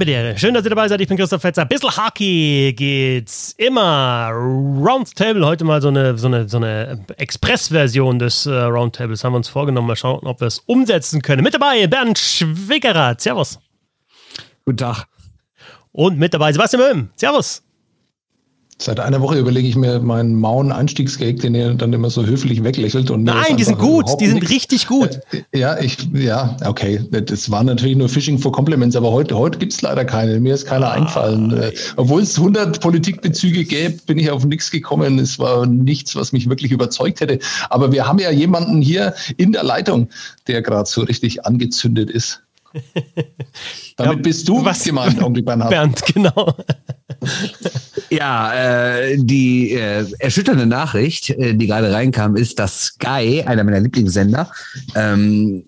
Belehre. Schön, dass ihr dabei seid. Ich bin Christoph Fetzer. Bissl Hockey geht's immer. Roundtable, heute mal so eine, so eine, so eine Express-Version des äh, Roundtables haben wir uns vorgenommen. Mal schauen, ob wir es umsetzen können. Mit dabei Bernd Schwickerath. Servus. Guten Tag. Und mit dabei Sebastian Böhm. Servus. Seit einer Woche überlege ich mir meinen mauen Einstiegsgag, den ihr dann immer so höflich weglächelt. Und Nein, die sind gut, die sind nix. richtig gut. Äh, ja, ich, ja, okay. Das waren natürlich nur Fishing for Compliments, aber heute, heute gibt es leider keine. Mir ist keiner ah, einfallen. Äh, obwohl es 100 Politikbezüge gäbe, bin ich auf nichts gekommen. Es war nichts, was mich wirklich überzeugt hätte. Aber wir haben ja jemanden hier in der Leitung, der gerade so richtig angezündet ist. Damit ja, bist du was gemeint, Onkel Bernhard. Bernd, genau. Ja, äh, die äh, erschütternde Nachricht, äh, die gerade reinkam, ist, dass Sky, einer meiner Lieblingssender, ähm,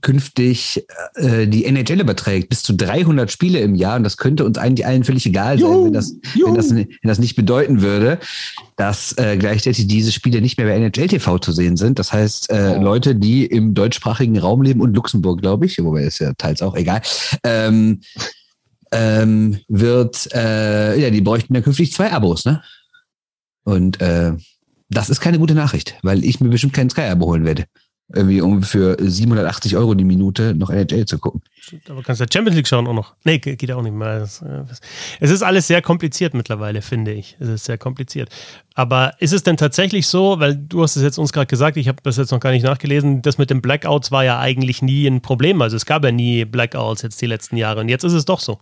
künftig äh, die NHL überträgt, bis zu 300 Spiele im Jahr. Und das könnte uns eigentlich allen völlig egal sein, wenn das, wenn das, wenn das nicht bedeuten würde, dass äh, gleichzeitig diese Spiele nicht mehr bei NHL TV zu sehen sind. Das heißt, äh, oh. Leute, die im deutschsprachigen Raum leben und Luxemburg, glaube ich, wobei ist ja teils auch egal, ähm, ähm, wird, äh, ja, die bräuchten ja künftig zwei Abos, ne? Und äh, das ist keine gute Nachricht, weil ich mir bestimmt keinen Sky-Abo holen werde irgendwie um für 780 Euro die Minute noch NHL zu gucken. Aber kannst du Champions League schauen auch noch? Nee, geht ja auch nicht mehr. Äh, es ist alles sehr kompliziert mittlerweile, finde ich. Es ist sehr kompliziert. Aber ist es denn tatsächlich so, weil du hast es jetzt uns gerade gesagt, ich habe das jetzt noch gar nicht nachgelesen, das mit den Blackouts war ja eigentlich nie ein Problem. Also es gab ja nie Blackouts jetzt die letzten Jahre und jetzt ist es doch so.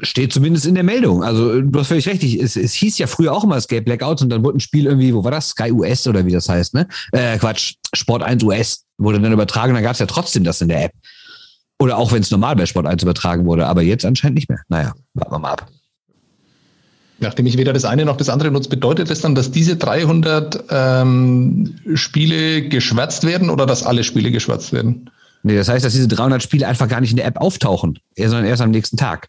Steht zumindest in der Meldung. Also du hast völlig recht. Es, es hieß ja früher auch immer Escape Blackouts und dann wurde ein Spiel irgendwie, wo war das? Sky US oder wie das heißt, ne? Äh, Quatsch, Sport 1 US wurde dann übertragen, dann gab es ja trotzdem das in der App. Oder auch wenn es normal bei Sport 1 übertragen wurde, aber jetzt anscheinend nicht mehr. Naja, warten wir mal ab. Nachdem ich weder das eine noch das andere nutze, bedeutet das dann, dass diese 300 ähm, Spiele geschwärzt werden oder dass alle Spiele geschwärzt werden? Nee, das heißt, dass diese 300 Spiele einfach gar nicht in der App auftauchen, sondern erst am nächsten Tag.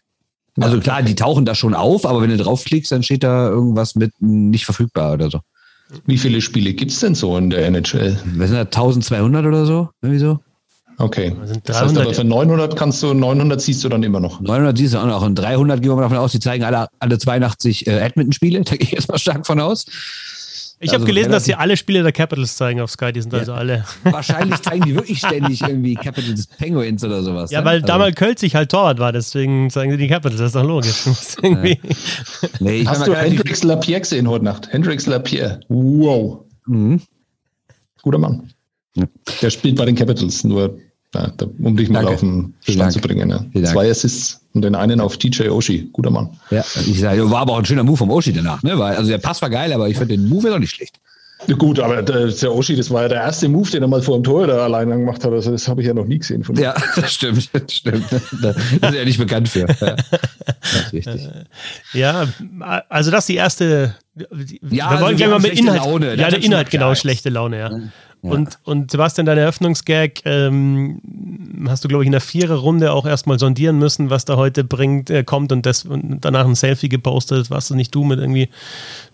Also klar, die tauchen da schon auf, aber wenn du draufklickst, dann steht da irgendwas mit nicht verfügbar oder so. Wie viele Spiele gibt es denn so in der NHL? Wir sind da 1200 oder so, irgendwie so. Okay. Das heißt aber für 900 kannst du, 900 siehst du dann immer noch. 900 siehst du auch noch. Und 300 gehen wir mal davon aus, die zeigen alle, alle 82 äh, Edmonton-Spiele. Da gehe ich jetzt mal stark von aus. Ich also habe gelesen, dass sie alle Spiele der Capitals zeigen auf Sky, die sind ja. also alle. Wahrscheinlich zeigen die wirklich ständig irgendwie Capitals Penguins oder sowas. Ja, ne? weil also. damals Kölzig halt Torwart war, deswegen zeigen sie die Capitals, das ist doch logisch. Nee, Hast du Hendrix Lapierre gesehen heute Nacht? Hendrix Lapierre. Wow. Mhm. Guter Mann. Ja. Der spielt bei den Capitals, nur ja, um dich mal Danke. auf den Stand zu bringen. Ja. Zwei Assists und den einen auf TJ Oshi. Guter Mann. Ja, ich sage, war aber auch ein schöner Move vom Oshi danach. Ne? Weil, also der Pass war geil, aber ich finde den Move auch nicht schlecht. Gut, aber der, Oshi, das war ja der erste Move, den er mal vor dem Tor da alleine gemacht hat. Also das habe ich ja noch nie gesehen von ihm. Ja, das stimmt, das stimmt. Das ist er nicht bekannt für. Ja, das richtig. Ja, also das ist die erste. Ja, wir also wollen gleich mal mit Inhalt. Laune. Ja, der Inhalt, genau, schlechte Laune, ja. Und, und Sebastian, dein Eröffnungsgag ähm, hast du, glaube ich, in der Viererrunde auch erstmal sondieren müssen, was da heute bringt, äh, kommt und, das, und danach ein Selfie gepostet. Warst du nicht du mit irgendwie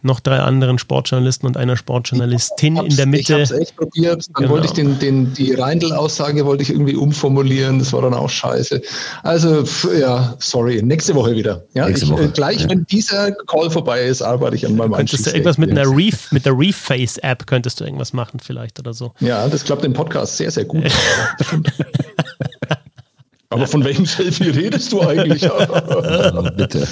noch drei anderen Sportjournalisten und einer Sportjournalistin in der Mitte? Ich habe es echt probiert. Dann genau. wollte ich den, den, die Reindl-Aussage wollte ich irgendwie umformulieren. Das war dann auch scheiße. Also, ja, sorry. Nächste Woche wieder. Ja, Nächste ich, Woche. Äh, gleich, ja. wenn dieser Call vorbei ist, arbeite ich an meinem Könntest du irgendwas mit einer Reef, mit der Reface-App könntest du irgendwas machen vielleicht oder so? Ja, das klappt im Podcast sehr, sehr gut. Aber von welchem Selfie redest du eigentlich? Bitte.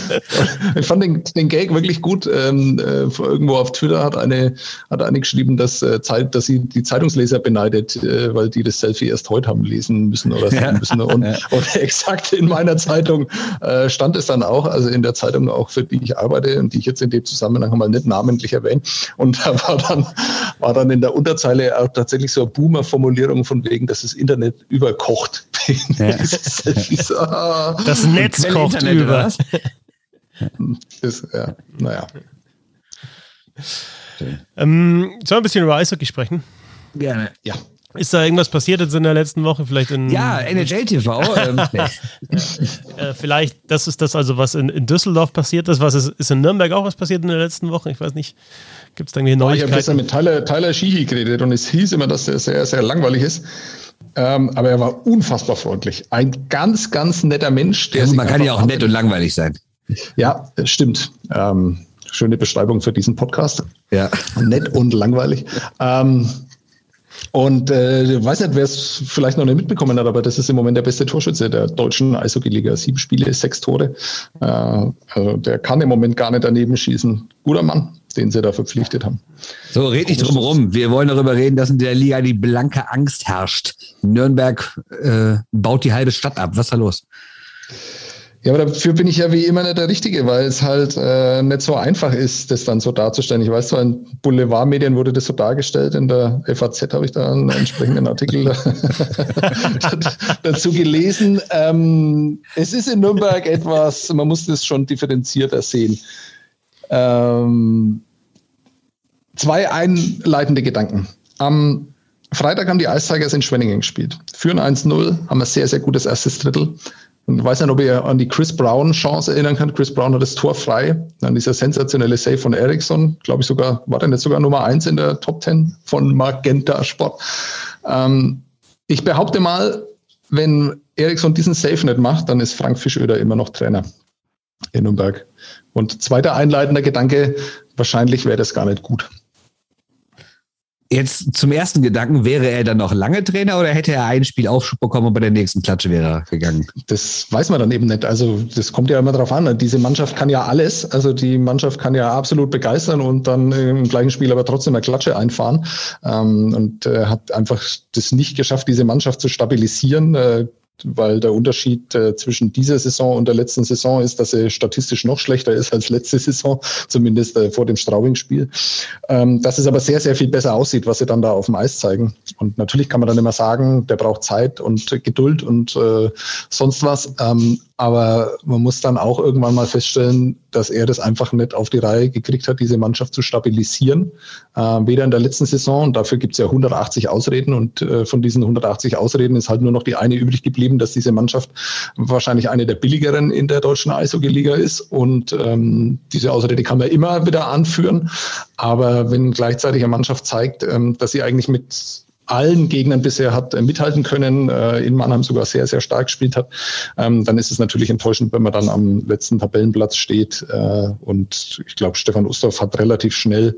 Ich fand den, den Gag wirklich gut. Ähm, äh, irgendwo auf Twitter hat eine, hat eine geschrieben, dass, äh, Zeit, dass sie die Zeitungsleser beneidet, äh, weil die das Selfie erst heute haben lesen müssen oder sehen müssen. Und, und exakt in meiner Zeitung äh, stand es dann auch, also in der Zeitung auch, für die ich arbeite und die ich jetzt in dem Zusammenhang mal nicht namentlich erwähne. Und da war dann, war dann in der Unterzeile auch tatsächlich so eine Boomer-Formulierung von wegen, dass das Internet überkocht. Ja. das Netz kocht Internet, über. Ist, ja, naja. Ähm, sollen wir ein bisschen über Eishockey sprechen? Gerne, ja. Ist da irgendwas passiert jetzt in der letzten Woche? Vielleicht in. Ja, NHL TV. ähm, äh, vielleicht, das ist das also, was in, in Düsseldorf passiert ist. Was ist, ist in Nürnberg auch was passiert in der letzten Woche? Ich weiß nicht. Gibt es da irgendwie Neuigkeiten? Ich habe gestern mit Tyler, Tyler Sheehy geredet und es hieß immer, dass er sehr, sehr langweilig ist. Ähm, aber er war unfassbar freundlich. Ein ganz, ganz netter Mensch. Der ja, man kann ja auch nett und langweilig sein. Ja, stimmt. Ähm, schöne Beschreibung für diesen Podcast. Ja. Nett und langweilig. Ähm, und äh, ich weiß nicht, wer es vielleicht noch nicht mitbekommen hat, aber das ist im Moment der beste Torschütze der deutschen Eishockey-Liga. Sieben Spiele, sechs Tore. Äh, also der kann im Moment gar nicht daneben schießen. Guter Mann, den sie da verpflichtet haben. So, red nicht drum rum. Wir wollen darüber reden, dass in der Liga die blanke Angst herrscht. Nürnberg äh, baut die halbe Stadt ab. Was ist da los? Ja, aber dafür bin ich ja wie immer nicht der Richtige, weil es halt äh, nicht so einfach ist, das dann so darzustellen. Ich weiß zwar, in Boulevardmedien wurde das so dargestellt, in der FAZ habe ich da einen entsprechenden Artikel dazu gelesen. Ähm, es ist in Nürnberg etwas, man muss das schon differenzierter sehen. Ähm, zwei einleitende Gedanken. Am Freitag haben die Ice in Schwenningen gespielt. Führen 1-0, haben ein sehr, sehr gutes erstes Drittel. Und ich weiß nicht, ob ihr an die Chris Brown Chance erinnern könnt. Chris Brown hat das Tor frei. Dann dieser sensationelle Save von Ericsson, glaube ich sogar, war dann jetzt sogar Nummer eins in der Top 10 von Magenta Sport. Ähm, ich behaupte mal, wenn Ericsson diesen Save nicht macht, dann ist Frank Fischöder immer noch Trainer in Nürnberg. Und zweiter einleitender Gedanke, wahrscheinlich wäre das gar nicht gut. Jetzt zum ersten Gedanken, wäre er dann noch lange Trainer oder hätte er ein Spiel Aufschub bekommen und bei der nächsten Klatsche wäre er gegangen? Das weiß man dann eben nicht. Also das kommt ja immer darauf an. Diese Mannschaft kann ja alles. Also die Mannschaft kann ja absolut begeistern und dann im gleichen Spiel aber trotzdem eine Klatsche einfahren. Ähm, und er hat einfach das nicht geschafft, diese Mannschaft zu stabilisieren. Weil der Unterschied äh, zwischen dieser Saison und der letzten Saison ist, dass er statistisch noch schlechter ist als letzte Saison, zumindest äh, vor dem Straubing-Spiel. Ähm, dass es aber sehr, sehr viel besser aussieht, was sie dann da auf dem Eis zeigen. Und natürlich kann man dann immer sagen, der braucht Zeit und Geduld und äh, sonst was. Ähm, aber man muss dann auch irgendwann mal feststellen, dass er das einfach nicht auf die Reihe gekriegt hat, diese Mannschaft zu stabilisieren. Äh, weder in der letzten Saison, und dafür gibt es ja 180 Ausreden, und äh, von diesen 180 Ausreden ist halt nur noch die eine übrig geblieben, dass diese Mannschaft wahrscheinlich eine der billigeren in der deutschen Eishockey-Liga ist. Und ähm, diese Ausrede kann man immer wieder anführen. Aber wenn gleichzeitig eine Mannschaft zeigt, ähm, dass sie eigentlich mit allen Gegnern bisher hat äh, mithalten können, äh, in Mannheim sogar sehr, sehr stark gespielt hat, ähm, dann ist es natürlich enttäuschend, wenn man dann am letzten Tabellenplatz steht. Äh, und ich glaube, Stefan Ustorf hat relativ schnell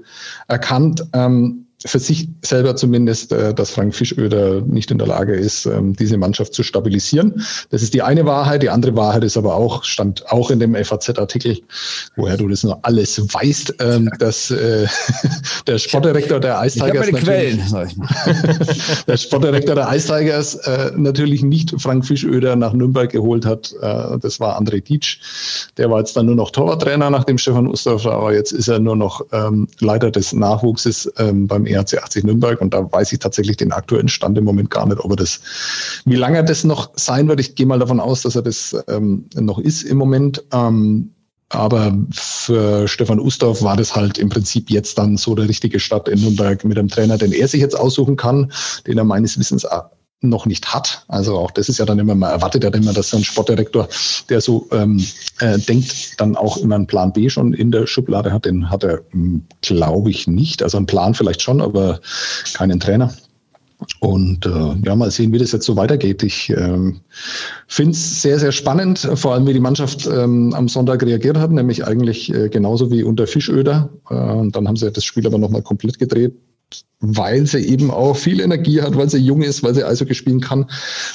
erkannt, ähm, für sich selber zumindest, äh, dass Frank Fischöder nicht in der Lage ist, ähm, diese Mannschaft zu stabilisieren. Das ist die eine Wahrheit. Die andere Wahrheit ist aber auch, stand auch in dem FAZ-Artikel, woher du das nur alles weißt, ähm, dass äh, der Sportdirektor der Ice Tigers Quellen, der Sportdirektor der Ice Tigers äh, natürlich nicht Frank Fischöder nach Nürnberg geholt hat. Äh, das war André Dietsch. Der war jetzt dann nur noch Torwarttrainer nach dem Stefan Ustorfer, aber jetzt ist er nur noch ähm, Leiter des Nachwuchses beim ERC 80 Nürnberg und da weiß ich tatsächlich den aktuellen Stand im Moment gar nicht, ob er das, wie lange er das noch sein wird. Ich gehe mal davon aus, dass er das ähm, noch ist im Moment. Ähm, aber für Stefan Ustorf war das halt im Prinzip jetzt dann so der richtige Start in Nürnberg mit einem Trainer, den er sich jetzt aussuchen kann, den er meines Wissens noch nicht hat. Also auch das ist ja dann immer, man erwartet ja immer, dass ein Sportdirektor, der so ähm, äh, denkt, dann auch immer einen Plan B schon in der Schublade hat. Den hat er, hm, glaube ich, nicht. Also einen Plan vielleicht schon, aber keinen Trainer. Und äh, ja, mal sehen, wie das jetzt so weitergeht. Ich ähm, finde es sehr, sehr spannend, vor allem wie die Mannschaft ähm, am Sonntag reagiert hat, nämlich eigentlich äh, genauso wie unter Fischöder. Äh, und dann haben sie das Spiel aber nochmal komplett gedreht weil sie eben auch viel Energie hat, weil sie jung ist, weil sie Eishockey spielen kann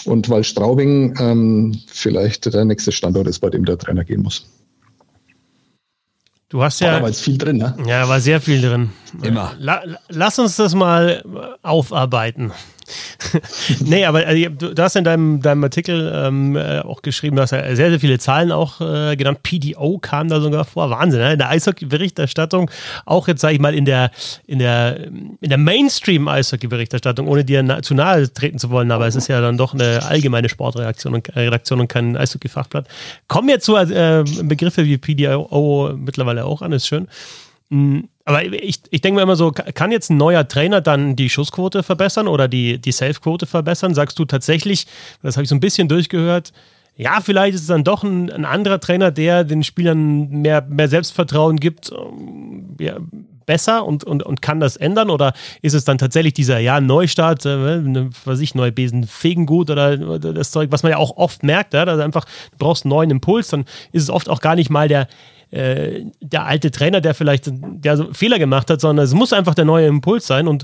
und weil Straubing ähm, vielleicht der nächste Standort ist, bei dem der Trainer gehen muss. Du hast ja. Da war jetzt viel drin, ne? Ja, war sehr viel drin. Immer. La, lass uns das mal aufarbeiten. Nee, aber also, du, hast in deinem, deinem Artikel ähm, äh, auch geschrieben, du hast ja sehr, sehr viele Zahlen auch äh, genannt. PDO kam da sogar vor. Wahnsinn, ne? In der Eishockey-Berichterstattung, auch jetzt sage ich mal in der, in der, in der Mainstream-Eishockey-Berichterstattung, ohne dir na, zu nahe treten zu wollen, aber es ist ja dann doch eine allgemeine Sportredaktion und, äh, Redaktion und kein Eishockey-Fachblatt. Kommen jetzt so äh, Begriffe wie PDO mittlerweile auch an, ist schön. Mhm aber ich, ich denke mir immer so, kann jetzt ein neuer Trainer dann die Schussquote verbessern oder die, die Safe-Quote verbessern? Sagst du tatsächlich, das habe ich so ein bisschen durchgehört, ja, vielleicht ist es dann doch ein, ein anderer Trainer, der den Spielern mehr, mehr Selbstvertrauen gibt, ähm, ja, besser und, und, und kann das ändern? Oder ist es dann tatsächlich dieser, ja, Neustart, äh, ne, was ich, neue Besen fegen gut oder das Zeug, was man ja auch oft merkt, ja, dass einfach, du brauchst einen neuen Impuls, dann ist es oft auch gar nicht mal der, äh, der alte Trainer, der vielleicht der so Fehler gemacht hat, sondern es muss einfach der neue Impuls sein. Und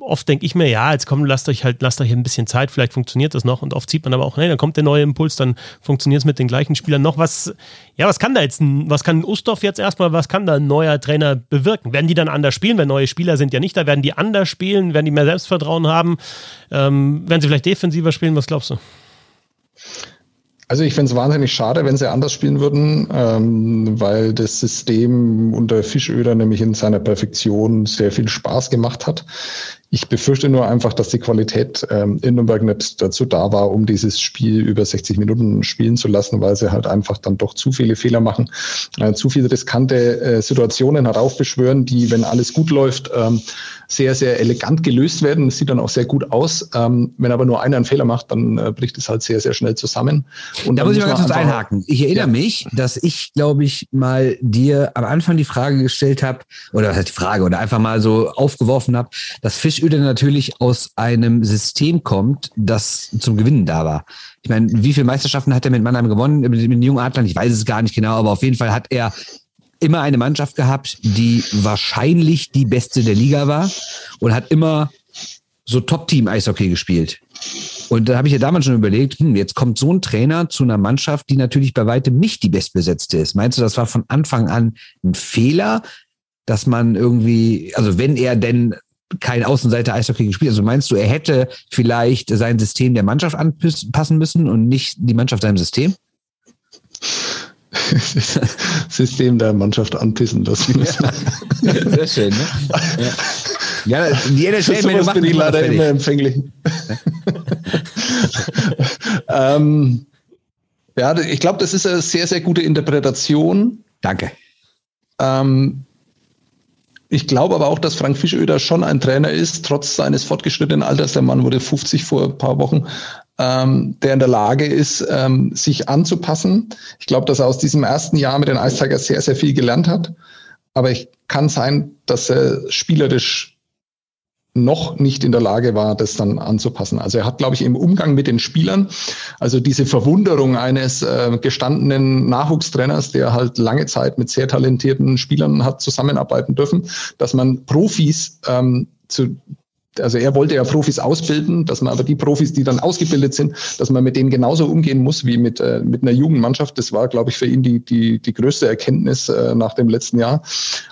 oft denke ich mir, ja, jetzt komm, lasst euch halt, lasst euch ein bisschen Zeit, vielleicht funktioniert das noch. Und oft sieht man aber auch, nee, dann kommt der neue Impuls, dann funktioniert es mit den gleichen Spielern noch. Was, ja, was kann da jetzt, was kann Ustorf jetzt erstmal, was kann da ein neuer Trainer bewirken? Werden die dann anders spielen? Weil neue Spieler sind ja nicht da, werden die anders spielen, werden die mehr Selbstvertrauen haben? Ähm, werden sie vielleicht defensiver spielen? Was glaubst du? Also ich finde es wahnsinnig schade, wenn sie anders spielen würden, ähm, weil das System unter Fischöder nämlich in seiner Perfektion sehr viel Spaß gemacht hat. Ich befürchte nur einfach, dass die Qualität ähm, in Nürnberg nicht dazu da war, um dieses Spiel über 60 Minuten spielen zu lassen, weil sie halt einfach dann doch zu viele Fehler machen, äh, zu viele riskante äh, Situationen heraufbeschwören, die, wenn alles gut läuft, ähm, sehr, sehr elegant gelöst werden. Es sieht dann auch sehr gut aus. Ähm, wenn aber nur einer einen Fehler macht, dann äh, bricht es halt sehr, sehr schnell zusammen. Und da muss ich mal ganz kurz einhaken. Ich erinnere ja. mich, dass ich, glaube ich, mal dir am Anfang die Frage gestellt habe, oder was heißt die Frage, oder einfach mal so aufgeworfen habe, dass Fischöde natürlich aus einem System kommt, das zum Gewinnen da war. Ich meine, wie viele Meisterschaften hat er mit Mannheim gewonnen, mit den jungen Adlern? Ich weiß es gar nicht genau, aber auf jeden Fall hat er immer eine Mannschaft gehabt, die wahrscheinlich die beste der Liga war und hat immer so Top-Team-Eishockey gespielt. Und da habe ich ja damals schon überlegt, hm, jetzt kommt so ein Trainer zu einer Mannschaft, die natürlich bei weitem nicht die bestbesetzte ist. Meinst du, das war von Anfang an ein Fehler, dass man irgendwie, also wenn er denn kein Außenseiter Eishockey gespielt, also meinst du, er hätte vielleicht sein System der Mannschaft anpassen müssen und nicht die Mannschaft seinem System? System der Mannschaft anpissen lassen müssen. Ja. Sehr schön, ne? Ja, ja die NHL wenn du bin ich leider immer empfänglich. ähm, ja, ich glaube, das ist eine sehr, sehr gute Interpretation. Danke. Ähm, ich glaube aber auch, dass Frank Fischöder schon ein Trainer ist, trotz seines fortgeschrittenen Alters. Der Mann wurde 50 vor ein paar Wochen ähm, der in der Lage ist, ähm, sich anzupassen. Ich glaube, dass er aus diesem ersten Jahr mit den Ice Tigers sehr, sehr viel gelernt hat. Aber ich kann sein, dass er spielerisch noch nicht in der Lage war, das dann anzupassen. Also er hat, glaube ich, im Umgang mit den Spielern, also diese Verwunderung eines äh, gestandenen Nachwuchstrainers, der halt lange Zeit mit sehr talentierten Spielern hat zusammenarbeiten dürfen, dass man Profis ähm, zu also er wollte ja Profis ausbilden, dass man aber die Profis, die dann ausgebildet sind, dass man mit denen genauso umgehen muss wie mit, äh, mit einer Jugendmannschaft. Das war, glaube ich, für ihn die, die, die größte Erkenntnis äh, nach dem letzten Jahr.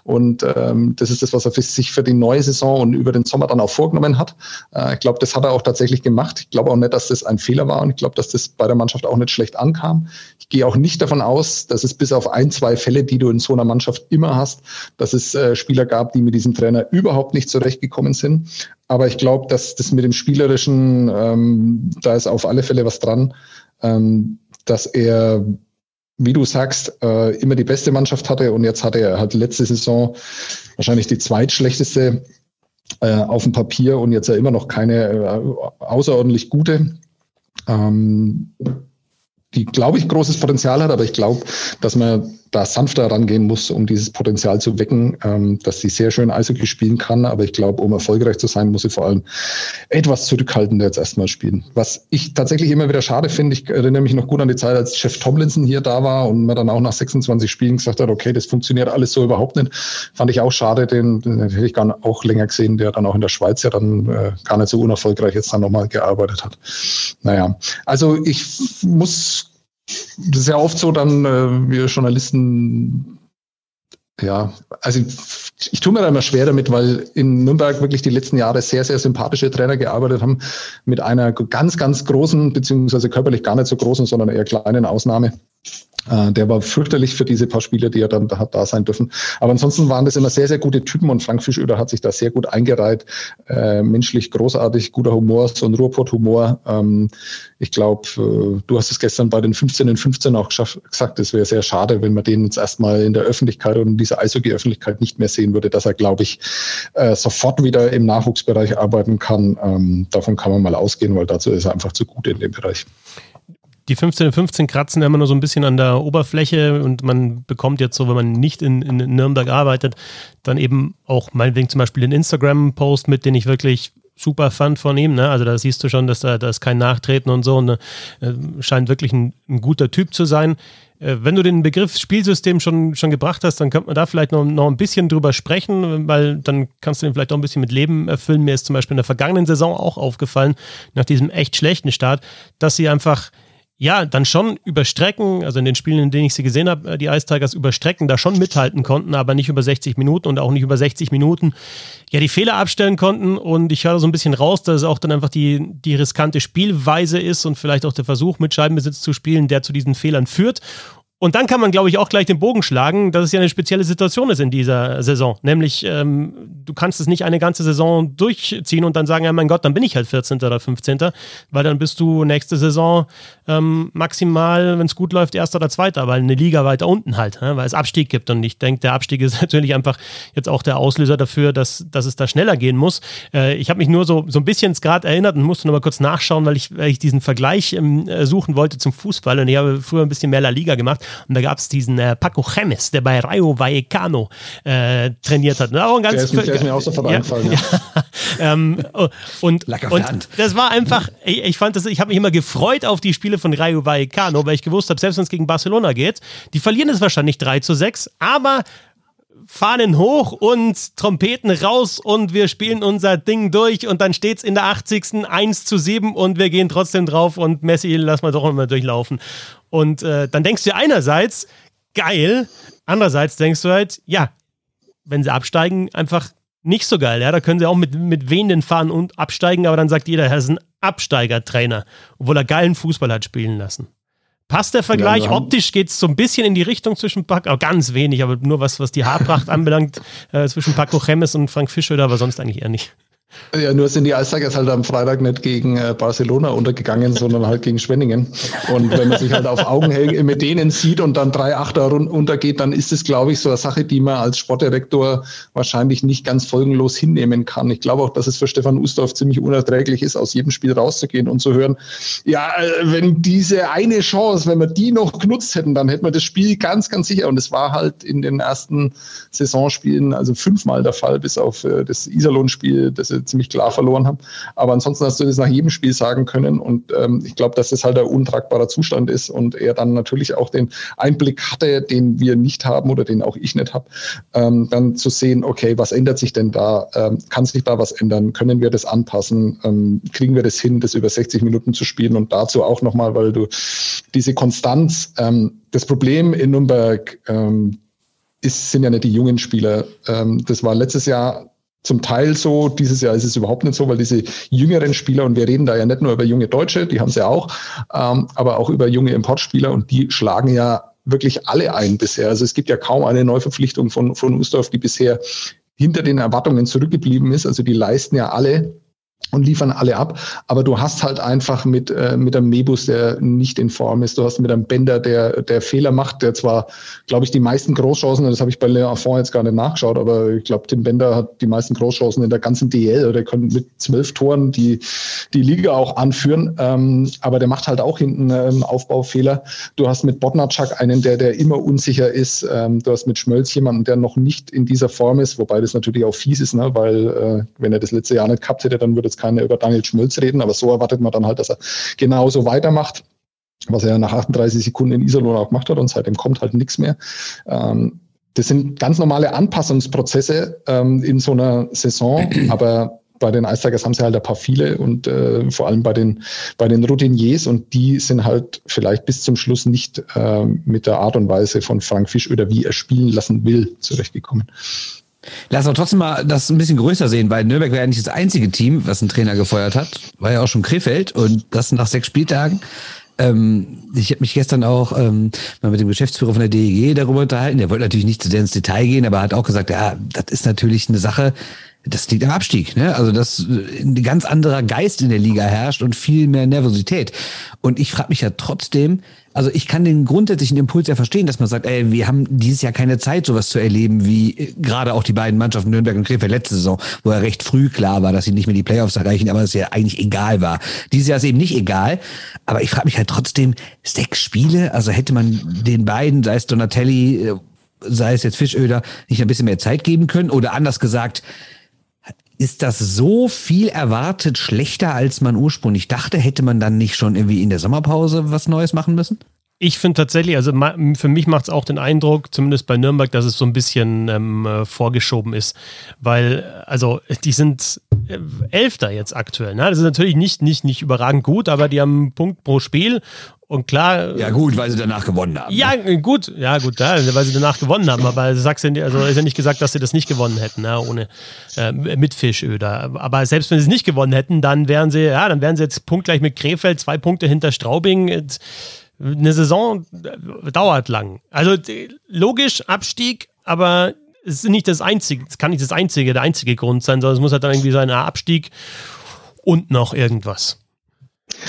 Und ähm, das ist das, was er für sich für die neue Saison und über den Sommer dann auch vorgenommen hat. Äh, ich glaube, das hat er auch tatsächlich gemacht. Ich glaube auch nicht, dass das ein Fehler war und ich glaube, dass das bei der Mannschaft auch nicht schlecht ankam. Ich gehe auch nicht davon aus, dass es bis auf ein, zwei Fälle, die du in so einer Mannschaft immer hast, dass es äh, Spieler gab, die mit diesem Trainer überhaupt nicht zurechtgekommen sind. Aber ich glaube, dass das mit dem Spielerischen, ähm, da ist auf alle Fälle was dran, ähm, dass er, wie du sagst, äh, immer die beste Mannschaft hatte und jetzt hatte er halt letzte Saison wahrscheinlich die zweitschlechteste äh, auf dem Papier und jetzt ja immer noch keine äh, außerordentlich gute. Ähm, die, glaube ich, großes Potenzial hat, aber ich glaube, dass man da sanfter rangehen muss, um dieses Potenzial zu wecken, ähm, dass sie sehr schön Eishockey spielen kann. Aber ich glaube, um erfolgreich zu sein, muss sie vor allem etwas zurückhaltender jetzt erstmal spielen. Was ich tatsächlich immer wieder schade finde, ich erinnere mich noch gut an die Zeit, als Chef Tomlinson hier da war und man dann auch nach 26 Spielen gesagt hat, okay, das funktioniert alles so überhaupt nicht. Fand ich auch schade, den, den hätte ich gar auch länger gesehen, der dann auch in der Schweiz ja dann äh, gar nicht so unerfolgreich jetzt dann nochmal gearbeitet hat. Naja, also ich muss das ist ja oft so, dann äh, wir Journalisten, ja, also ich, ich tue mir da immer schwer damit, weil in Nürnberg wirklich die letzten Jahre sehr, sehr sympathische Trainer gearbeitet haben, mit einer ganz, ganz großen, beziehungsweise körperlich gar nicht so großen, sondern eher kleinen Ausnahme. Äh, der war fürchterlich für diese paar Spiele, die er dann hat da sein dürfen. Aber ansonsten waren das immer sehr, sehr gute Typen und Frank Fischöder hat sich da sehr gut eingereiht. Äh, menschlich großartig, guter Humor, so ein Ruhrpott-Humor. Ähm, ich glaube, äh, du hast es gestern bei den 15 in 15 auch gesagt, es wäre sehr schade, wenn man den jetzt erstmal in der Öffentlichkeit und in dieser Eishockey-Öffentlichkeit nicht mehr sehen würde, dass er, glaube ich, äh, sofort wieder im Nachwuchsbereich arbeiten kann. Ähm, davon kann man mal ausgehen, weil dazu ist er einfach zu gut in dem Bereich die 15 15 kratzen immer nur so ein bisschen an der Oberfläche und man bekommt jetzt so, wenn man nicht in, in Nürnberg arbeitet, dann eben auch meinetwegen zum Beispiel den Instagram-Post mit, den ich wirklich super fand von ihm. Ne? Also da siehst du schon, dass da, da ist kein Nachtreten und so und äh, scheint wirklich ein, ein, guter Typ zu sein. Äh, wenn du den Begriff Spielsystem schon, schon gebracht hast, dann könnte man da vielleicht noch, noch ein bisschen drüber sprechen, weil dann kannst du den vielleicht auch ein bisschen mit Leben erfüllen. Mir ist zum Beispiel in der vergangenen Saison auch aufgefallen, nach diesem echt schlechten Start, dass sie einfach ja, dann schon über Strecken, also in den Spielen, in denen ich sie gesehen habe, äh, die Ice Tigers über da schon mithalten konnten, aber nicht über 60 Minuten und auch nicht über 60 Minuten ja die Fehler abstellen konnten. Und ich höre so ein bisschen raus, dass es auch dann einfach die, die riskante Spielweise ist und vielleicht auch der Versuch, mit Scheibenbesitz zu spielen, der zu diesen Fehlern führt. Und dann kann man, glaube ich, auch gleich den Bogen schlagen, dass es ja eine spezielle Situation ist in dieser Saison. Nämlich, ähm, du kannst es nicht eine ganze Saison durchziehen und dann sagen, ja mein Gott, dann bin ich halt 14. oder 15. Weil dann bist du nächste Saison ähm, maximal, wenn es gut läuft, erster oder zweiter, weil eine Liga weiter unten halt, ne? weil es Abstieg gibt. Und ich denke, der Abstieg ist natürlich einfach jetzt auch der Auslöser dafür, dass, dass es da schneller gehen muss. Äh, ich habe mich nur so, so ein bisschen gerade erinnert und musste nochmal kurz nachschauen, weil ich, weil ich diesen Vergleich ähm, äh, suchen wollte zum Fußball. Und ich habe früher ein bisschen mehr La Liga gemacht. Und da gab es diesen äh, Paco Chemes, der bei Rayo Vallecano äh, trainiert hat. Auch ein ganz der, ist, der ist mir auch sofort ja, eingefallen. Ja. ja. ähm, und, und das war einfach, ich, ich fand das, ich habe mich immer gefreut auf die Spiele von Rayo Vallecano, weil ich gewusst habe, selbst wenn es gegen Barcelona geht, die verlieren es wahrscheinlich 3 zu 6, aber Fahnen hoch und Trompeten raus und wir spielen unser Ding durch und dann steht es in der 80. 1 zu 7 und wir gehen trotzdem drauf und Messi lass mal doch immer durchlaufen. Und äh, dann denkst du einerseits, geil, andererseits denkst du halt, ja, wenn sie absteigen, einfach nicht so geil. Ja, da können sie auch mit, mit wehenden fahren und absteigen, aber dann sagt jeder, er ist ein Absteigertrainer, obwohl er geilen Fußball hat spielen lassen. Passt der Vergleich? Ja, Optisch geht es so ein bisschen in die Richtung zwischen Paco, oh, ganz wenig, aber nur was, was die Haarpracht anbelangt, äh, zwischen Paco Chemes und Frank Fischöder, aber sonst eigentlich eher nicht. Ja, nur sind die Eistigers halt am Freitag nicht gegen äh, Barcelona untergegangen, sondern halt gegen Schwenningen. Und wenn man sich halt auf Augenhöhe mit denen sieht und dann drei Achter untergeht, dann ist es, glaube ich, so eine Sache, die man als Sportdirektor wahrscheinlich nicht ganz folgenlos hinnehmen kann. Ich glaube auch, dass es für Stefan Ustorf ziemlich unerträglich ist, aus jedem Spiel rauszugehen und zu hören, ja, äh, wenn diese eine Chance, wenn wir die noch genutzt hätten, dann hätten wir das Spiel ganz, ganz sicher. Und es war halt in den ersten Saisonspielen also fünfmal der Fall, bis auf äh, das Iserlohn-Spiel, das ziemlich klar verloren haben. Aber ansonsten hast du das nach jedem Spiel sagen können. Und ähm, ich glaube, dass das halt ein untragbarer Zustand ist und er dann natürlich auch den Einblick hatte, den wir nicht haben oder den auch ich nicht habe, ähm, dann zu sehen, okay, was ändert sich denn da? Ähm, kann sich da was ändern? Können wir das anpassen? Ähm, kriegen wir das hin, das über 60 Minuten zu spielen? Und dazu auch nochmal, weil du diese Konstanz, ähm, das Problem in Nürnberg, ähm, ist, sind ja nicht die jungen Spieler. Ähm, das war letztes Jahr zum Teil so. Dieses Jahr ist es überhaupt nicht so, weil diese jüngeren Spieler, und wir reden da ja nicht nur über junge Deutsche, die haben sie ja auch, ähm, aber auch über junge Importspieler und die schlagen ja wirklich alle ein bisher. Also es gibt ja kaum eine Neuverpflichtung von, von Ustorf, die bisher hinter den Erwartungen zurückgeblieben ist. Also die leisten ja alle und liefern alle ab. Aber du hast halt einfach mit, äh, mit einem Mebus, der nicht in Form ist. Du hast mit einem Bender, der, der Fehler macht, der zwar, glaube ich, die meisten Großchancen, das habe ich bei Le Enfant jetzt gar nicht nachgeschaut, aber ich glaube, Tim Bender hat die meisten Großchancen in der ganzen DL oder kann mit zwölf Toren die, die Liga auch anführen. Ähm, aber der macht halt auch hinten ähm, Aufbaufehler. Du hast mit Bodnarczak einen, der, der immer unsicher ist. Ähm, du hast mit Schmölz jemanden, der noch nicht in dieser Form ist, wobei das natürlich auch fies ist, ne? weil äh, wenn er das letzte Jahr nicht gehabt hätte, dann würde jetzt keiner über Daniel Schmölz reden, aber so erwartet man dann halt, dass er genauso weitermacht was er nach 38 Sekunden in Iserlohn auch gemacht hat und seitdem kommt halt nichts mehr. Ähm, das sind ganz normale Anpassungsprozesse ähm, in so einer Saison, aber bei den Eistigers haben sie halt ein paar viele und äh, vor allem bei den, bei den Routiniers und die sind halt vielleicht bis zum Schluss nicht äh, mit der Art und Weise von Frank Fisch oder wie er spielen lassen will zurechtgekommen. Lass uns trotzdem mal das ein bisschen größer sehen, weil Nürnberg wäre ja nicht das einzige Team, was einen Trainer gefeuert hat. War ja auch schon Krefeld und das nach sechs Spieltagen. Ähm, ich habe mich gestern auch ähm, mal mit dem Geschäftsführer von der DEG darüber unterhalten. Der wollte natürlich nicht zu sehr ins Detail gehen, aber hat auch gesagt, ja, das ist natürlich eine Sache, das liegt am Abstieg. Ne? Also dass ein ganz anderer Geist in der Liga herrscht und viel mehr Nervosität. Und ich frage mich ja trotzdem, also ich kann den grundsätzlichen Impuls ja verstehen, dass man sagt, ey, wir haben dieses Jahr keine Zeit, sowas zu erleben, wie äh, gerade auch die beiden Mannschaften Nürnberg und Krefeld letzte Saison, wo ja recht früh klar war, dass sie nicht mehr die Playoffs erreichen, aber es ja eigentlich egal war. Dieses Jahr ist eben nicht egal, aber ich frage mich halt trotzdem, sechs Spiele, also hätte man den beiden, sei es Donatelli, äh, sei es jetzt Fischöder, nicht ein bisschen mehr Zeit geben können oder anders gesagt, ist das so viel erwartet schlechter, als man ursprünglich dachte? Hätte man dann nicht schon irgendwie in der Sommerpause was Neues machen müssen? Ich finde tatsächlich, also für mich macht es auch den Eindruck, zumindest bei Nürnberg, dass es so ein bisschen ähm, äh, vorgeschoben ist. Weil, also, die sind äh, Elfter jetzt aktuell. Ne? Das ist natürlich nicht, nicht, nicht überragend gut, aber die haben einen Punkt pro Spiel und klar. Ja, gut, weil sie danach gewonnen haben. Ja, gut, ja, gut, ja, weil sie danach gewonnen haben. Aber du sagst ja, also ist ja nicht gesagt, dass sie das nicht gewonnen hätten, ne, ohne äh, mit Fischöder. Aber selbst wenn sie es nicht gewonnen hätten, dann wären sie, ja, dann wären sie jetzt punktgleich mit Krefeld, zwei Punkte hinter Straubing. Eine Saison dauert lang. Also logisch Abstieg, aber es ist nicht das einzige, es kann nicht das einzige, der einzige Grund sein, sondern es muss halt dann irgendwie sein, Abstieg und noch irgendwas.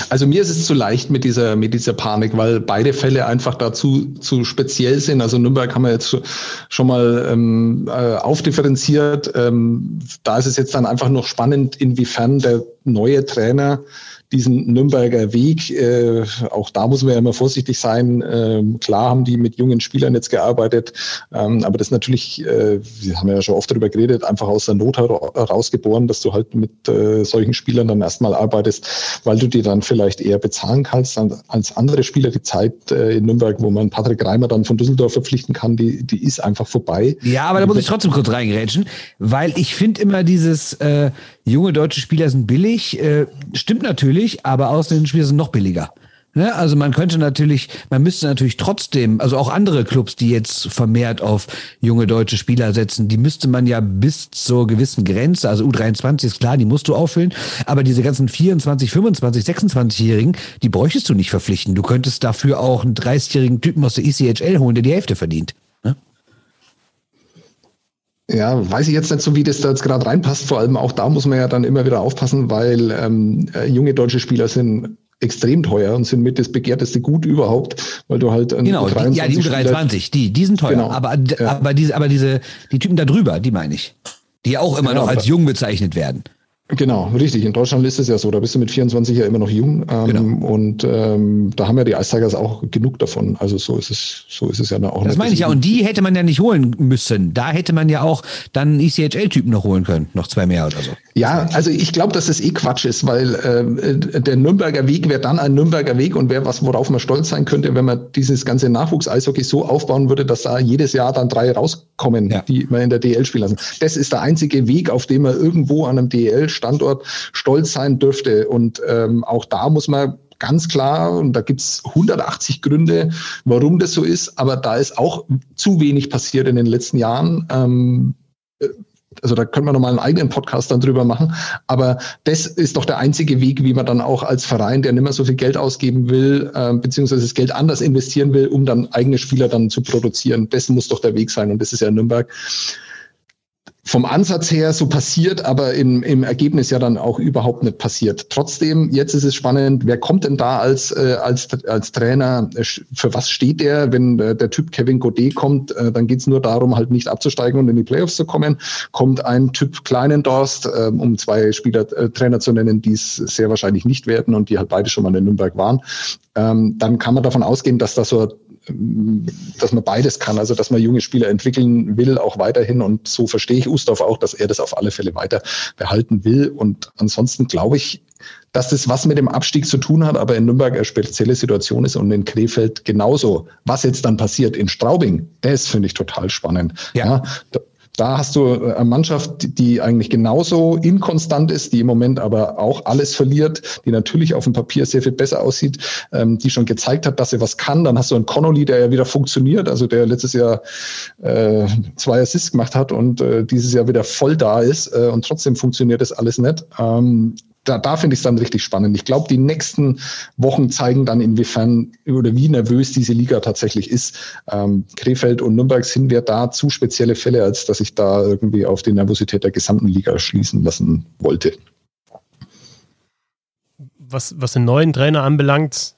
Also mir ist es zu leicht mit dieser, mit dieser Panik, weil beide Fälle einfach dazu zu speziell sind. Also Nürnberg haben wir jetzt schon mal ähm, äh, aufdifferenziert. Ähm, da ist es jetzt dann einfach noch spannend, inwiefern der neue Trainer diesen Nürnberger Weg, äh, auch da muss man ja immer vorsichtig sein. Ähm, klar haben die mit jungen Spielern jetzt gearbeitet, ähm, aber das ist natürlich, äh, wir haben ja schon oft darüber geredet, einfach aus der Not herausgeboren, dass du halt mit äh, solchen Spielern dann erstmal arbeitest, weil du dir dann vielleicht eher bezahlen kannst als andere Spieler. Die Zeit äh, in Nürnberg, wo man Patrick Reimer dann von Düsseldorf verpflichten kann, die, die ist einfach vorbei. Ja, aber da muss ich trotzdem kurz reingerätschen, weil ich finde immer dieses äh, junge deutsche Spieler sind billig, äh, stimmt natürlich, aber ausländische Spieler sind noch billiger. Ne? Also man könnte natürlich, man müsste natürlich trotzdem, also auch andere Clubs, die jetzt vermehrt auf junge deutsche Spieler setzen, die müsste man ja bis zur gewissen Grenze, also U23 ist klar, die musst du auffüllen, aber diese ganzen 24, 25, 26-Jährigen, die bräuchtest du nicht verpflichten. Du könntest dafür auch einen 30-jährigen Typen aus der ECHL holen, der die Hälfte verdient. Ja, weiß ich jetzt nicht so, wie das da jetzt gerade reinpasst. Vor allem auch da muss man ja dann immer wieder aufpassen, weil ähm, äh, junge deutsche Spieler sind extrem teuer und sind mit das begehrteste Gut überhaupt, weil du halt genau die, ja die U23, die die sind teuer, genau. aber ja. aber diese aber diese die Typen da drüber, die meine ich, die ja auch immer genau, noch als jung bezeichnet werden. Genau, richtig. In Deutschland ist es ja so, da bist du mit 24 ja immer noch jung. Ähm, genau. Und ähm, da haben ja die Ice Tigers auch genug davon. Also so ist es, so ist es ja auch. Das meine ich ja. Und die hätte man ja nicht holen müssen. Da hätte man ja auch dann einen ECHL-Typen noch holen können. Noch zwei mehr oder so. Ja, also ich glaube, dass das eh Quatsch ist, weil äh, der Nürnberger Weg wäre dann ein Nürnberger Weg und wäre was, worauf man stolz sein könnte, wenn man dieses ganze Nachwuchs-Eishockey so aufbauen würde, dass da jedes Jahr dann drei rauskommen, ja. die man in der DL spielen lassen. Das ist der einzige Weg, auf dem man irgendwo an einem DL Standort stolz sein dürfte. Und ähm, auch da muss man ganz klar, und da gibt's 180 Gründe, warum das so ist, aber da ist auch zu wenig passiert in den letzten Jahren. Ähm, äh, also da können wir nochmal einen eigenen Podcast dann drüber machen. Aber das ist doch der einzige Weg, wie man dann auch als Verein, der nicht mehr so viel Geld ausgeben will, äh, beziehungsweise das Geld anders investieren will, um dann eigene Spieler dann zu produzieren. Das muss doch der Weg sein. Und das ist ja in Nürnberg vom Ansatz her so passiert, aber im, im Ergebnis ja dann auch überhaupt nicht passiert. Trotzdem, jetzt ist es spannend, wer kommt denn da als, äh, als, als Trainer? Für was steht der? Wenn äh, der Typ Kevin Godet kommt, äh, dann geht's nur darum, halt nicht abzusteigen und in die Playoffs zu kommen. Kommt ein Typ Kleinendorst, äh, um zwei Spieler äh, Trainer zu nennen, die es sehr wahrscheinlich nicht werden und die halt beide schon mal in Nürnberg waren, ähm, dann kann man davon ausgehen, dass das so dass man beides kann, also dass man junge Spieler entwickeln will, auch weiterhin. Und so verstehe ich Ustorf auch, dass er das auf alle Fälle weiter behalten will. Und ansonsten glaube ich, dass das was mit dem Abstieg zu tun hat, aber in Nürnberg eine spezielle Situation ist und in Krefeld genauso. Was jetzt dann passiert in Straubing, das finde ich total spannend. Ja. ja da hast du äh, eine Mannschaft, die eigentlich genauso inkonstant ist, die im Moment aber auch alles verliert, die natürlich auf dem Papier sehr viel besser aussieht, ähm, die schon gezeigt hat, dass sie was kann. Dann hast du einen Connolly, der ja wieder funktioniert, also der letztes Jahr äh, zwei Assists gemacht hat und äh, dieses Jahr wieder voll da ist äh, und trotzdem funktioniert das alles nicht. Ähm, da, da finde ich es dann richtig spannend. Ich glaube, die nächsten Wochen zeigen dann, inwiefern oder wie nervös diese Liga tatsächlich ist. Ähm, Krefeld und Nürnberg sind wir da zu spezielle Fälle, als dass ich da irgendwie auf die Nervosität der gesamten Liga schließen lassen wollte. Was, was den neuen Trainer anbelangt,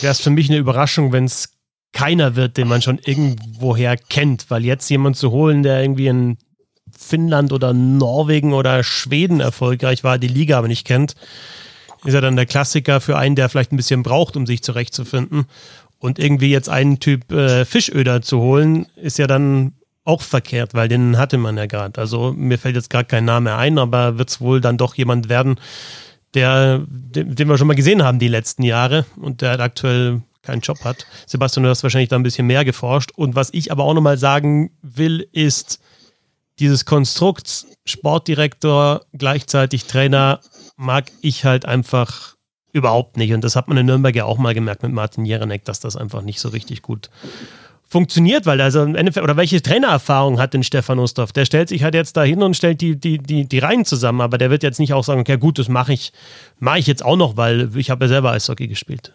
wäre es für mich eine Überraschung, wenn es keiner wird, den man schon irgendwoher kennt, weil jetzt jemand zu holen, der irgendwie in Finnland oder Norwegen oder Schweden erfolgreich war, die Liga aber nicht kennt, ist ja dann der Klassiker für einen, der vielleicht ein bisschen braucht, um sich zurechtzufinden. Und irgendwie jetzt einen Typ äh, Fischöder zu holen, ist ja dann auch verkehrt, weil den hatte man ja gerade. Also mir fällt jetzt gar kein Name ein, aber wird es wohl dann doch jemand werden, der, den, den wir schon mal gesehen haben die letzten Jahre und der aktuell keinen Job hat. Sebastian, du hast wahrscheinlich da ein bisschen mehr geforscht. Und was ich aber auch nochmal sagen will, ist, dieses Konstrukt Sportdirektor, gleichzeitig Trainer, mag ich halt einfach überhaupt nicht. Und das hat man in Nürnberg ja auch mal gemerkt mit Martin Jerenek, dass das einfach nicht so richtig gut funktioniert, weil also im Endeffekt, oder welche Trainererfahrung hat denn Stefan Ustorf? Der stellt sich halt jetzt da hin und stellt die, die, die, die Reihen zusammen, aber der wird jetzt nicht auch sagen, okay, gut, das mache ich, mache ich jetzt auch noch, weil ich habe ja selber Eishockey gespielt.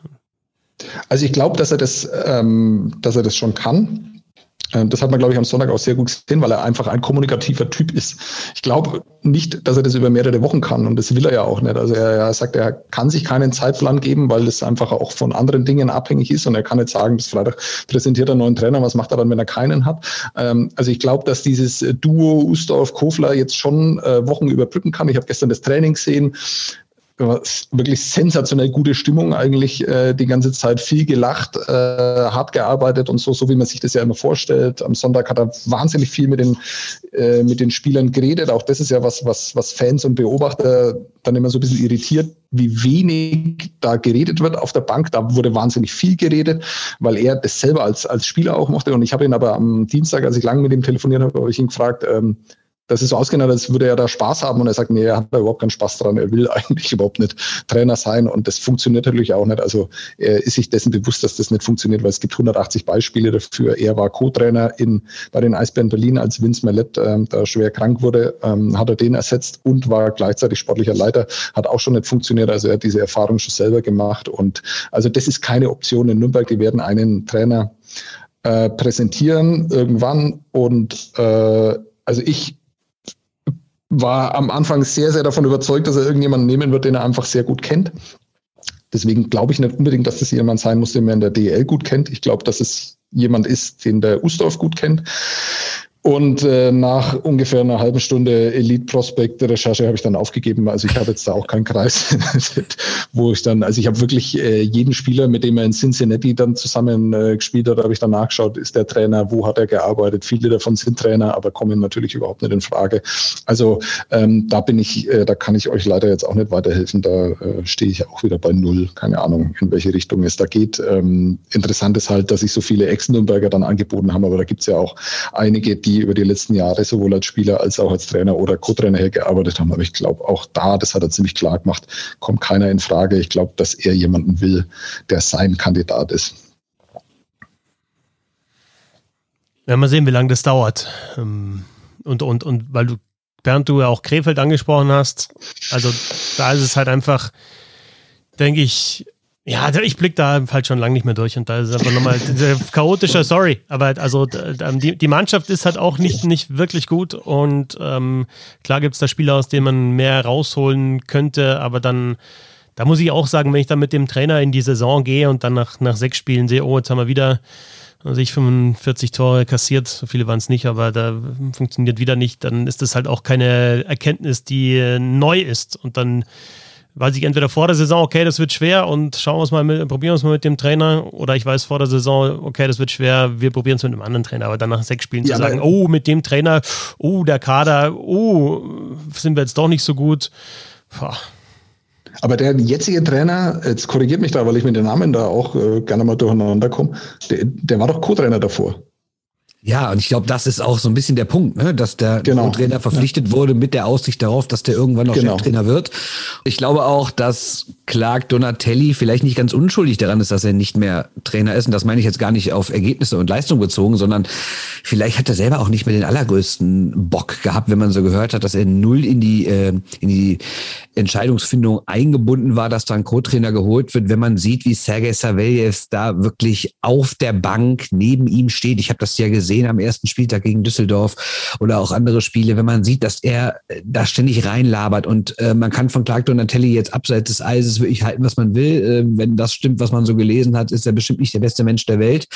Also ich glaube, dass er das, ähm, dass er das schon kann. Ähm, das hat man, glaube ich, am Sonntag auch sehr gut gesehen, weil er einfach ein kommunikativer Typ ist. Ich glaube nicht, dass er das über mehrere Wochen kann und das will er ja auch nicht. Also er, er, sagt, er kann sich keinen Zeitplan geben, weil das einfach auch von anderen Dingen abhängig ist und er kann nicht sagen, bis Freitag präsentiert er einen neuen Trainer, was macht er dann, wenn er keinen hat. Ähm, also ich glaube, dass dieses Duo Ustorf-Kofler jetzt schon äh, Wochen überbrücken kann. Ich habe gestern das Training gesehen wirklich sensationell gute Stimmung eigentlich äh, die ganze Zeit viel gelacht, äh, hart gearbeitet und so, so wie man sich das ja immer vorstellt. Am Sonntag hat er wahnsinnig viel mit den, äh, mit den Spielern geredet. Auch das ist ja was, was, was Fans und Beobachter dann immer so ein bisschen irritiert, wie wenig da geredet wird auf der Bank. Da wurde wahnsinnig viel geredet, weil er das selber als, als Spieler auch mochte. Und ich habe ihn aber am Dienstag, als ich lange mit ihm telefoniert habe, habe ich ihn gefragt, ähm, das ist so ausgegangen, als würde er da Spaß haben und er sagt, nee, er hat da überhaupt keinen Spaß dran, er will eigentlich überhaupt nicht Trainer sein und das funktioniert natürlich auch nicht. Also er ist sich dessen bewusst, dass das nicht funktioniert, weil es gibt 180 Beispiele dafür. Er war Co-Trainer in, bei den Eisbären Berlin, als Vince Mallet ähm, da schwer krank wurde, ähm, hat er den ersetzt und war gleichzeitig sportlicher Leiter, hat auch schon nicht funktioniert. Also er hat diese Erfahrung schon selber gemacht und also das ist keine Option in Nürnberg. Die werden einen Trainer äh, präsentieren irgendwann und äh, also ich war am Anfang sehr, sehr davon überzeugt, dass er irgendjemanden nehmen wird, den er einfach sehr gut kennt. Deswegen glaube ich nicht unbedingt, dass das jemand sein muss, den man in der DL gut kennt. Ich glaube, dass es jemand ist, den der Ustorf gut kennt. Und äh, nach ungefähr einer halben Stunde Elite-Prospect-Recherche habe ich dann aufgegeben. Also ich habe jetzt da auch keinen Kreis, wo ich dann, also ich habe wirklich äh, jeden Spieler, mit dem er in Cincinnati dann zusammen äh, gespielt hat, habe ich dann nachgeschaut, ist der Trainer, wo hat er gearbeitet? Viele davon sind Trainer, aber kommen natürlich überhaupt nicht in Frage. Also ähm, da bin ich, äh, da kann ich euch leider jetzt auch nicht weiterhelfen. Da äh, stehe ich auch wieder bei null. Keine Ahnung, in welche Richtung es da geht. Ähm, interessant ist halt, dass sich so viele Ex-Nürnberger dann angeboten haben, aber da gibt es ja auch einige, die die über die letzten Jahre sowohl als Spieler als auch als Trainer oder Co-Trainer hergearbeitet haben. Aber ich glaube, auch da, das hat er ziemlich klar gemacht, kommt keiner in Frage. Ich glaube, dass er jemanden will, der sein Kandidat ist. Ja, mal sehen, wie lange das dauert. Ähm, und, und, und weil du, Bernd, du ja auch Krefeld angesprochen hast, also da ist es halt einfach, denke ich, ja, ich blicke da halt schon lange nicht mehr durch und da ist einfach nochmal chaotischer, sorry. Aber also die, die Mannschaft ist halt auch nicht, nicht wirklich gut und ähm, klar gibt es da Spieler, aus denen man mehr rausholen könnte, aber dann, da muss ich auch sagen, wenn ich dann mit dem Trainer in die Saison gehe und dann nach, nach sechs Spielen sehe, oh, jetzt haben wir wieder also ich 45 Tore kassiert, so viele waren es nicht, aber da funktioniert wieder nicht, dann ist das halt auch keine Erkenntnis, die neu ist und dann weiß ich entweder vor der Saison, okay, das wird schwer und schauen wir es mal, mit, probieren wir es mal mit dem Trainer oder ich weiß vor der Saison, okay, das wird schwer, wir probieren es mit einem anderen Trainer, aber dann nach sechs Spielen ja, zu sagen, oh, mit dem Trainer, oh, der Kader, oh, sind wir jetzt doch nicht so gut. Boah. Aber der jetzige Trainer, jetzt korrigiert mich da, weil ich mit den Namen da auch äh, gerne mal durcheinander komme, der, der war doch Co-Trainer davor. Ja, und ich glaube, das ist auch so ein bisschen der Punkt, ne? dass der genau. Trainer verpflichtet ja. wurde mit der Aussicht darauf, dass der irgendwann noch genau. Cheftrainer wird. Ich glaube auch, dass Clark Donatelli vielleicht nicht ganz unschuldig daran ist, dass er nicht mehr Trainer ist. Und das meine ich jetzt gar nicht auf Ergebnisse und Leistung bezogen, sondern vielleicht hat er selber auch nicht mehr den allergrößten Bock gehabt, wenn man so gehört hat, dass er null in die, äh, in die Entscheidungsfindung eingebunden war, dass da ein Co-Trainer geholt wird, wenn man sieht, wie Sergei Savelyev da wirklich auf der Bank neben ihm steht. Ich habe das ja gesehen gesehen am ersten Spieltag gegen Düsseldorf oder auch andere Spiele, wenn man sieht, dass er äh, da ständig reinlabert und äh, man kann von Clark Donatelli jetzt abseits des Eises wirklich halten, was man will. Äh, wenn das stimmt, was man so gelesen hat, ist er bestimmt nicht der beste Mensch der Welt.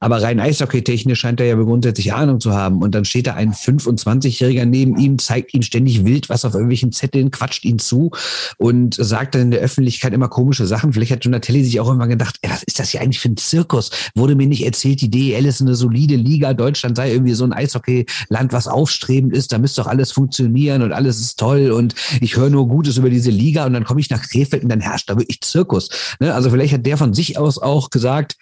Aber rein eishockey-technisch scheint er ja grundsätzlich Ahnung zu haben. Und dann steht da ein 25-Jähriger neben ihm, zeigt ihm ständig wild was auf irgendwelchen Zetteln, quatscht ihn zu und sagt dann in der Öffentlichkeit immer komische Sachen. Vielleicht hat Donatelli sich auch immer gedacht, ey, was ist das hier eigentlich für ein Zirkus? Wurde mir nicht erzählt, die DEL ist eine solide Liga, Deutschland sei irgendwie so ein Eishockeyland, was aufstrebend ist, da müsste doch alles funktionieren und alles ist toll und ich höre nur Gutes über diese Liga und dann komme ich nach Krefeld und dann herrscht da wirklich Zirkus. Ne? Also vielleicht hat der von sich aus auch gesagt,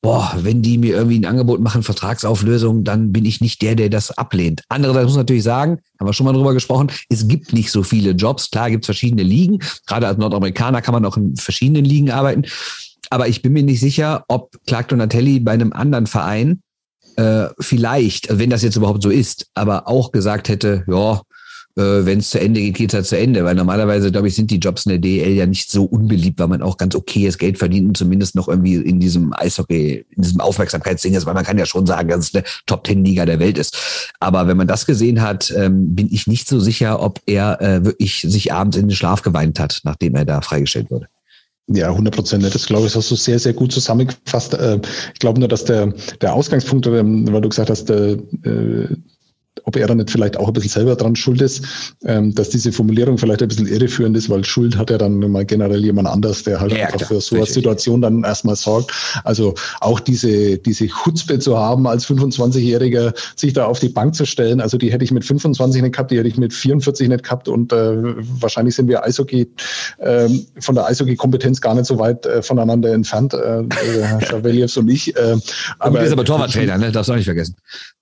boah, wenn die mir irgendwie ein Angebot machen, Vertragsauflösung, dann bin ich nicht der, der das ablehnt. Andererseits muss man natürlich sagen, haben wir schon mal drüber gesprochen, es gibt nicht so viele Jobs. Klar gibt es verschiedene Ligen. Gerade als Nordamerikaner kann man auch in verschiedenen Ligen arbeiten. Aber ich bin mir nicht sicher, ob Clark Donatelli bei einem anderen Verein äh, vielleicht, wenn das jetzt überhaupt so ist, aber auch gesagt hätte, ja, äh, wenn es zu Ende geht, geht es halt zu Ende. Weil normalerweise, glaube ich, sind die Jobs in der DL ja nicht so unbeliebt, weil man auch ganz okayes Geld verdient und zumindest noch irgendwie in diesem Eishockey, in diesem Aufmerksamkeitsding ist, weil man kann ja schon sagen, dass es eine Top-Ten-Liga der Welt ist. Aber wenn man das gesehen hat, ähm, bin ich nicht so sicher, ob er äh, wirklich sich abends in den Schlaf geweint hat, nachdem er da freigestellt wurde. Ja, 100 Prozent. Das glaube ich, hast du sehr, sehr gut zusammengefasst. Äh, ich glaube nur, dass der, der Ausgangspunkt, ähm, weil du gesagt hast, der, äh, ob er dann nicht vielleicht auch ein bisschen selber dran schuld ist, ähm, dass diese Formulierung vielleicht ein bisschen irreführend ist, weil Schuld hat ja dann mal generell jemand anders, der halt ja, einfach klar, für so eine Situation dann erstmal sorgt. Also auch diese, diese Chutzpe zu haben, als 25-Jähriger sich da auf die Bank zu stellen, also die hätte ich mit 25 nicht gehabt, die hätte ich mit 44 nicht gehabt und äh, wahrscheinlich sind wir Eishockey äh, von der Eishockey-Kompetenz gar nicht so weit äh, voneinander entfernt, äh, Herr Schaveljews und ich. Äh, aber, du bist aber Torwarttrainer, ne? Darfst du auch nicht vergessen.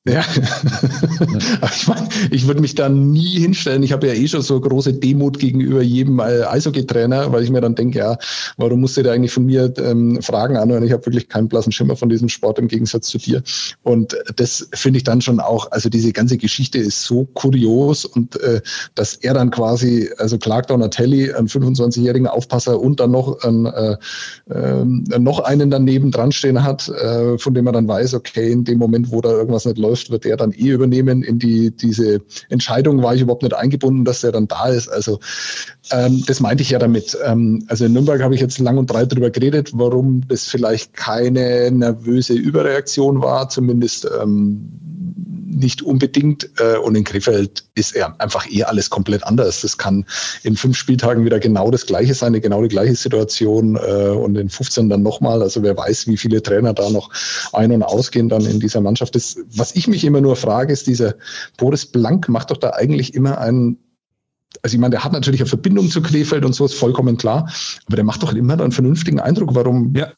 Ja. ich mein, ich würde mich da nie hinstellen. Ich habe ja eh schon so große Demut gegenüber jedem äh, Eishockey-Trainer, weil ich mir dann denke, ja, warum musst du da eigentlich von mir ähm, Fragen anhören? Ich habe wirklich keinen blassen Schimmer von diesem Sport im Gegensatz zu dir. Und das finde ich dann schon auch, also diese ganze Geschichte ist so kurios und äh, dass er dann quasi, also Clark Donatelli, einen 25-jährigen Aufpasser und dann noch, einen, äh, äh, noch einen daneben dran stehen hat, äh, von dem er dann weiß, okay, in dem Moment, wo da irgendwas nicht läuft, läuft, wird er dann eh übernehmen in die, diese Entscheidung, war ich überhaupt nicht eingebunden, dass er dann da ist. Also ähm, das meinte ich ja damit. Ähm, also in Nürnberg habe ich jetzt lang und breit darüber geredet, warum das vielleicht keine nervöse Überreaktion war, zumindest ähm, nicht unbedingt. Äh, und in Krefeld ist er einfach eh alles komplett anders. Das kann in fünf Spieltagen wieder genau das Gleiche sein, eine genau die gleiche Situation äh, und in 15 dann nochmal. Also wer weiß, wie viele Trainer da noch ein- und ausgehen dann in dieser Mannschaft. Das, was ich mich immer nur frage, ist dieser Boris Blank macht doch da eigentlich immer einen also ich meine, der hat natürlich eine Verbindung zu Krefeld und so, ist vollkommen klar, aber der macht doch immer einen vernünftigen Eindruck. Warum ja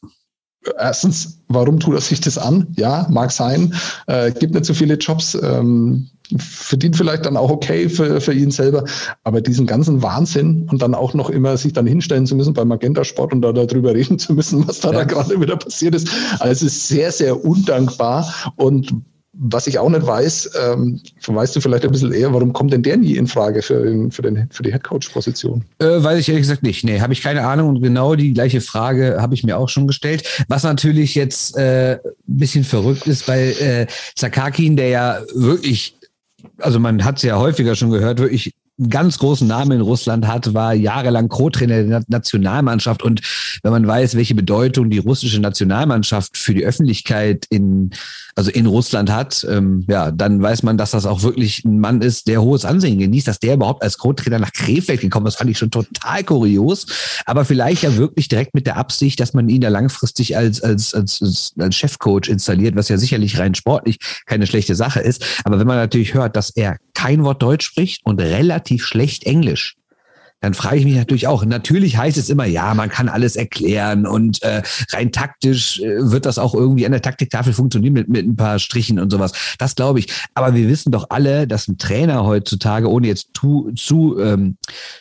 erstens, warum tut er sich das an? Ja, mag sein, äh, gibt nicht so viele Jobs, ähm, verdient vielleicht dann auch okay für, für ihn selber, aber diesen ganzen Wahnsinn und dann auch noch immer sich dann hinstellen zu müssen beim Magenta Sport und da darüber reden zu müssen, was da, ja. da gerade wieder passiert ist. Also sehr, sehr undankbar und was ich auch nicht weiß, ähm, weißt du vielleicht ein bisschen eher, warum kommt denn der nie in Frage für, den, für, den, für die Headcoach-Position? Äh, weiß ich ehrlich gesagt nicht. Nee, habe ich keine Ahnung und genau die gleiche Frage habe ich mir auch schon gestellt. Was natürlich jetzt äh, ein bisschen verrückt ist bei äh, Zakakin, der ja wirklich, also man hat es ja häufiger schon gehört, wirklich einen ganz großen Namen in Russland hat, war jahrelang Co-Trainer der Nationalmannschaft. Und wenn man weiß, welche Bedeutung die russische Nationalmannschaft für die Öffentlichkeit in, also in Russland hat, ähm, ja, dann weiß man, dass das auch wirklich ein Mann ist, der hohes Ansehen genießt, dass der überhaupt als Co-Trainer nach Krefeld gekommen ist, fand ich schon total kurios. Aber vielleicht ja wirklich direkt mit der Absicht, dass man ihn da langfristig als, als, als, als Chefcoach installiert, was ja sicherlich rein sportlich keine schlechte Sache ist. Aber wenn man natürlich hört, dass er kein Wort Deutsch spricht und relativ schlecht Englisch, dann frage ich mich natürlich auch, natürlich heißt es immer, ja, man kann alles erklären und äh, rein taktisch äh, wird das auch irgendwie an der Taktiktafel funktionieren mit, mit ein paar Strichen und sowas. Das glaube ich. Aber wir wissen doch alle, dass ein Trainer heutzutage, ohne jetzt zu, zu, ähm,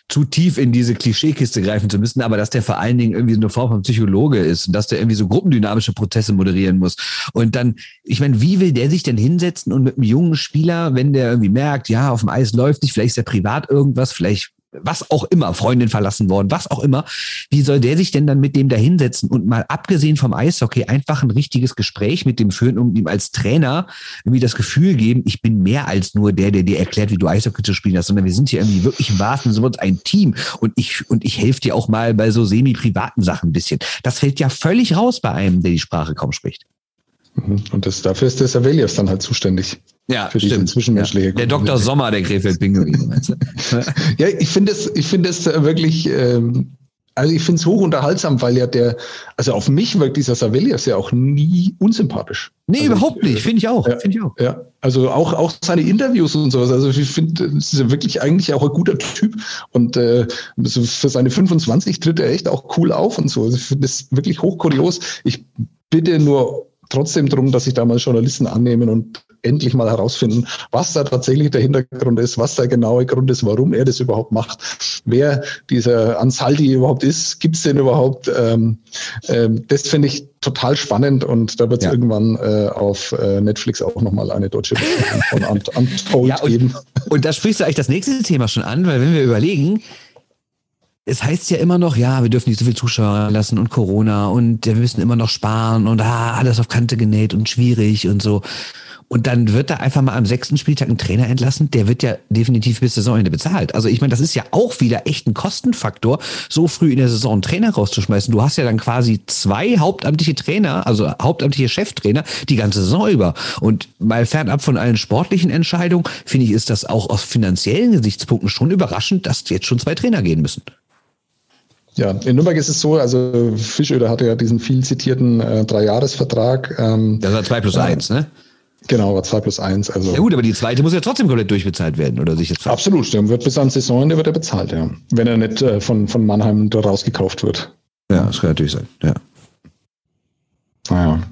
zu tief in diese Klischeekiste greifen zu müssen, aber dass der vor allen Dingen irgendwie so eine Form von Psychologe ist und dass der irgendwie so gruppendynamische Prozesse moderieren muss. Und dann, ich meine, wie will der sich denn hinsetzen und mit einem jungen Spieler, wenn der irgendwie merkt, ja, auf dem Eis läuft nicht, vielleicht ist der privat irgendwas, vielleicht was auch immer, Freundin verlassen worden, was auch immer. Wie soll der sich denn dann mit dem da hinsetzen und mal abgesehen vom Eishockey einfach ein richtiges Gespräch mit dem führen und ihm als Trainer irgendwie das Gefühl geben, ich bin mehr als nur der, der dir erklärt, wie du Eishockey zu spielen hast, sondern wir sind hier irgendwie wirklich im wahrsten Sinne ein Team und ich, und ich helfe dir auch mal bei so semi-privaten Sachen ein bisschen. Das fällt ja völlig raus bei einem, der die Sprache kaum spricht. Mhm. Und das, dafür ist der Savelius dann halt zuständig. Ja, für stimmt. Zwischenmenschliche ja. Der Dr. Sommer der du? ja, ich finde es, ich finde es wirklich, ähm, also ich finde es hoch unterhaltsam, weil ja der, also auf mich wirkt dieser Savelius ja auch nie unsympathisch. Nee, also überhaupt ich, nicht, finde ich auch. Ja, finde ich auch. Ja, also auch, auch seine Interviews und sowas. Also ich finde, es ist ja wirklich eigentlich auch ein guter Typ und äh, für seine 25 tritt er echt auch cool auf und so. Also ich finde das wirklich hochkurios. Ich bitte nur trotzdem darum, dass sich da mal Journalisten annehmen und endlich mal herausfinden, was da tatsächlich der Hintergrund ist, was der genaue Grund ist, warum er das überhaupt macht, wer dieser Ansaldi überhaupt ist, gibt es den überhaupt? Ähm, ähm, das finde ich total spannend und da wird es ja. irgendwann äh, auf äh, Netflix auch nochmal eine deutsche von Untold ja, und, geben. Und da sprichst du eigentlich das nächste Thema schon an, weil wenn wir überlegen, es heißt ja immer noch, ja, wir dürfen nicht so viel Zuschauer lassen und Corona und wir müssen immer noch sparen und ah, alles auf Kante genäht und schwierig und so. Und dann wird da einfach mal am sechsten Spieltag ein Trainer entlassen, der wird ja definitiv bis Saisonende bezahlt. Also ich meine, das ist ja auch wieder echt ein Kostenfaktor, so früh in der Saison einen Trainer rauszuschmeißen. Du hast ja dann quasi zwei hauptamtliche Trainer, also hauptamtliche Cheftrainer, die ganze Saison über. Und mal fernab von allen sportlichen Entscheidungen, finde ich, ist das auch aus finanziellen Gesichtspunkten schon überraschend, dass jetzt schon zwei Trainer gehen müssen. Ja, in Nürnberg ist es so, also Fischöder hatte ja diesen viel zitierten äh, Dreijahresvertrag. Ähm, das war zwei plus eins, ne? Genau, war 2 plus 1. Also ja gut, aber die zweite muss ja trotzdem komplett durchbezahlt werden, oder sich jetzt Absolut, der wird bis ans Saisonende wird er bezahlt, ja. Wenn er nicht äh, von, von Mannheim da rausgekauft wird. Ja, das kann natürlich sein, ja. Naja.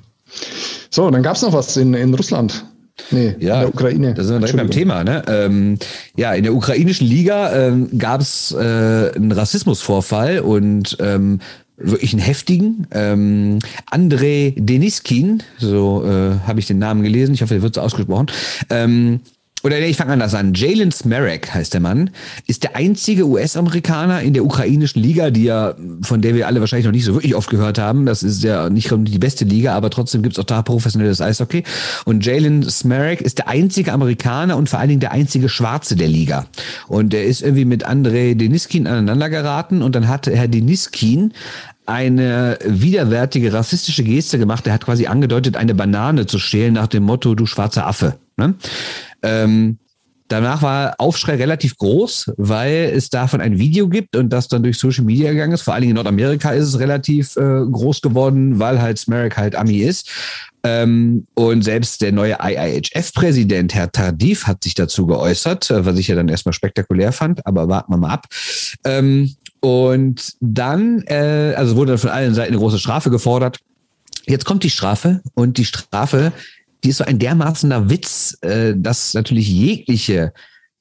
So, dann gab es noch was in, in Russland. Nee, ja, in der Ukraine. Da sind wir direkt beim Thema. Ne? Ähm, ja, in der ukrainischen Liga ähm, gab es äh, einen Rassismusvorfall und ähm, wirklich einen heftigen. Ähm, Andrei Deniskin, so äh, habe ich den Namen gelesen, ich hoffe, der wird so ausgesprochen. Ähm, oder nee, ich fange anders an. Jalen Smarek heißt der Mann, ist der einzige US-Amerikaner in der ukrainischen Liga, die ja, von der wir alle wahrscheinlich noch nicht so wirklich oft gehört haben. Das ist ja nicht die beste Liga, aber trotzdem gibt's auch da professionelles Eishockey. Und Jalen Smarek ist der einzige Amerikaner und vor allen Dingen der einzige Schwarze der Liga. Und er ist irgendwie mit Andrei Deniskin aneinander geraten und dann hat Herr Deniskin eine widerwärtige rassistische Geste gemacht. Er hat quasi angedeutet, eine Banane zu stehlen nach dem Motto, du schwarzer Affe. Ne? Ähm, danach war Aufschrei relativ groß, weil es davon ein Video gibt und das dann durch Social Media gegangen ist. Vor allen Dingen in Nordamerika ist es relativ äh, groß geworden, weil halt Smerek halt Ami ist. Ähm, und selbst der neue IIHF-Präsident, Herr Tardif, hat sich dazu geäußert, äh, was ich ja dann erstmal spektakulär fand, aber warten wir mal ab. Ähm, und dann, äh, also wurde dann von allen Seiten eine große Strafe gefordert. Jetzt kommt die Strafe und die Strafe, die ist so ein dermaßener Witz, äh, dass natürlich jegliche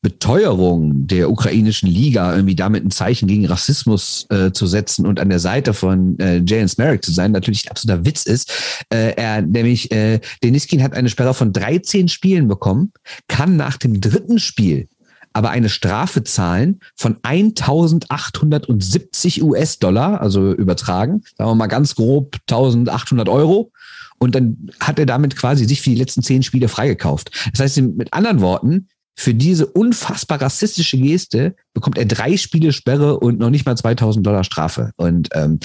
Beteuerung der ukrainischen Liga, irgendwie damit ein Zeichen gegen Rassismus äh, zu setzen und an der Seite von äh, Jalen Merrick zu sein, natürlich ein absoluter Witz ist. Äh, er, nämlich, äh, Deniskin hat eine Sperre von 13 Spielen bekommen, kann nach dem dritten Spiel aber eine Strafe zahlen von 1870 US-Dollar, also übertragen, sagen wir mal ganz grob 1800 Euro. Und dann hat er damit quasi sich für die letzten zehn Spiele freigekauft. Das heißt, mit anderen Worten, für diese unfassbar rassistische Geste bekommt er drei Spiele Sperre und noch nicht mal 2000 Dollar Strafe. Und ähm,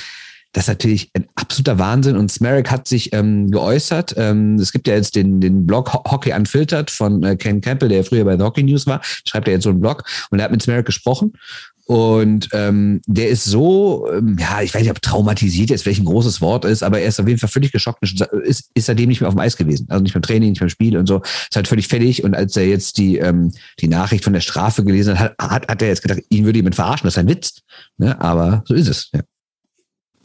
das ist natürlich ein absoluter Wahnsinn. Und Smerek hat sich ähm, geäußert. Ähm, es gibt ja jetzt den, den Blog Hockey Unfiltered von äh, Ken Campbell, der früher bei The Hockey News war. Schreibt er jetzt so einen Blog und er hat mit Smerek gesprochen. Und ähm, der ist so, ähm, ja, ich weiß nicht, ob traumatisiert jetzt welch ein großes Wort ist, aber er ist auf jeden Fall völlig geschockt, ist, ist seitdem nicht mehr auf dem Eis gewesen. Also nicht beim Training, nicht beim Spiel und so. Ist halt völlig fertig. Und als er jetzt die, ähm, die Nachricht von der Strafe gelesen hat, hat, hat er jetzt gedacht, ihn würde jemand verarschen, das ist ein Witz. Ne? Aber so ist es. Ja.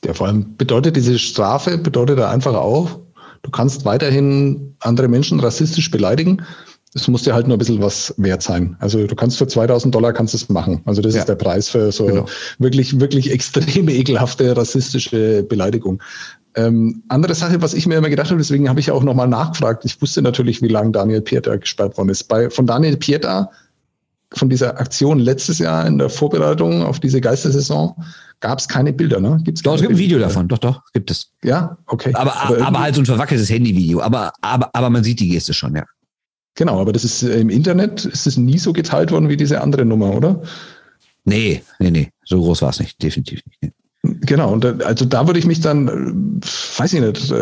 ja, vor allem bedeutet diese Strafe, bedeutet er einfach auch, du kannst weiterhin andere Menschen rassistisch beleidigen es muss dir halt nur ein bisschen was wert sein. Also du kannst für 2000 Dollar kannst es machen. Also das ja. ist der Preis für so genau. wirklich, wirklich extreme, ekelhafte rassistische Beleidigung. Ähm, andere Sache, was ich mir immer gedacht habe, deswegen habe ich auch nochmal nachgefragt. Ich wusste natürlich, wie lange Daniel Pieta gesperrt worden ist. Bei, von Daniel Pieta, von dieser Aktion letztes Jahr in der Vorbereitung auf diese Geistersaison, gab es keine Bilder, ne? Gibt's doch, es gibt ein Video davon, doch, doch, gibt es. Ja, okay. Aber, aber, aber halt so ein verwackeltes Handyvideo. Aber, aber, aber man sieht die Geste schon, ja. Genau, aber das ist äh, im Internet ist es nie so geteilt worden wie diese andere Nummer, oder? Nee, nee, nee, so groß war es nicht, definitiv nicht. Genau, und äh, also da würde ich mich dann, äh, weiß ich nicht,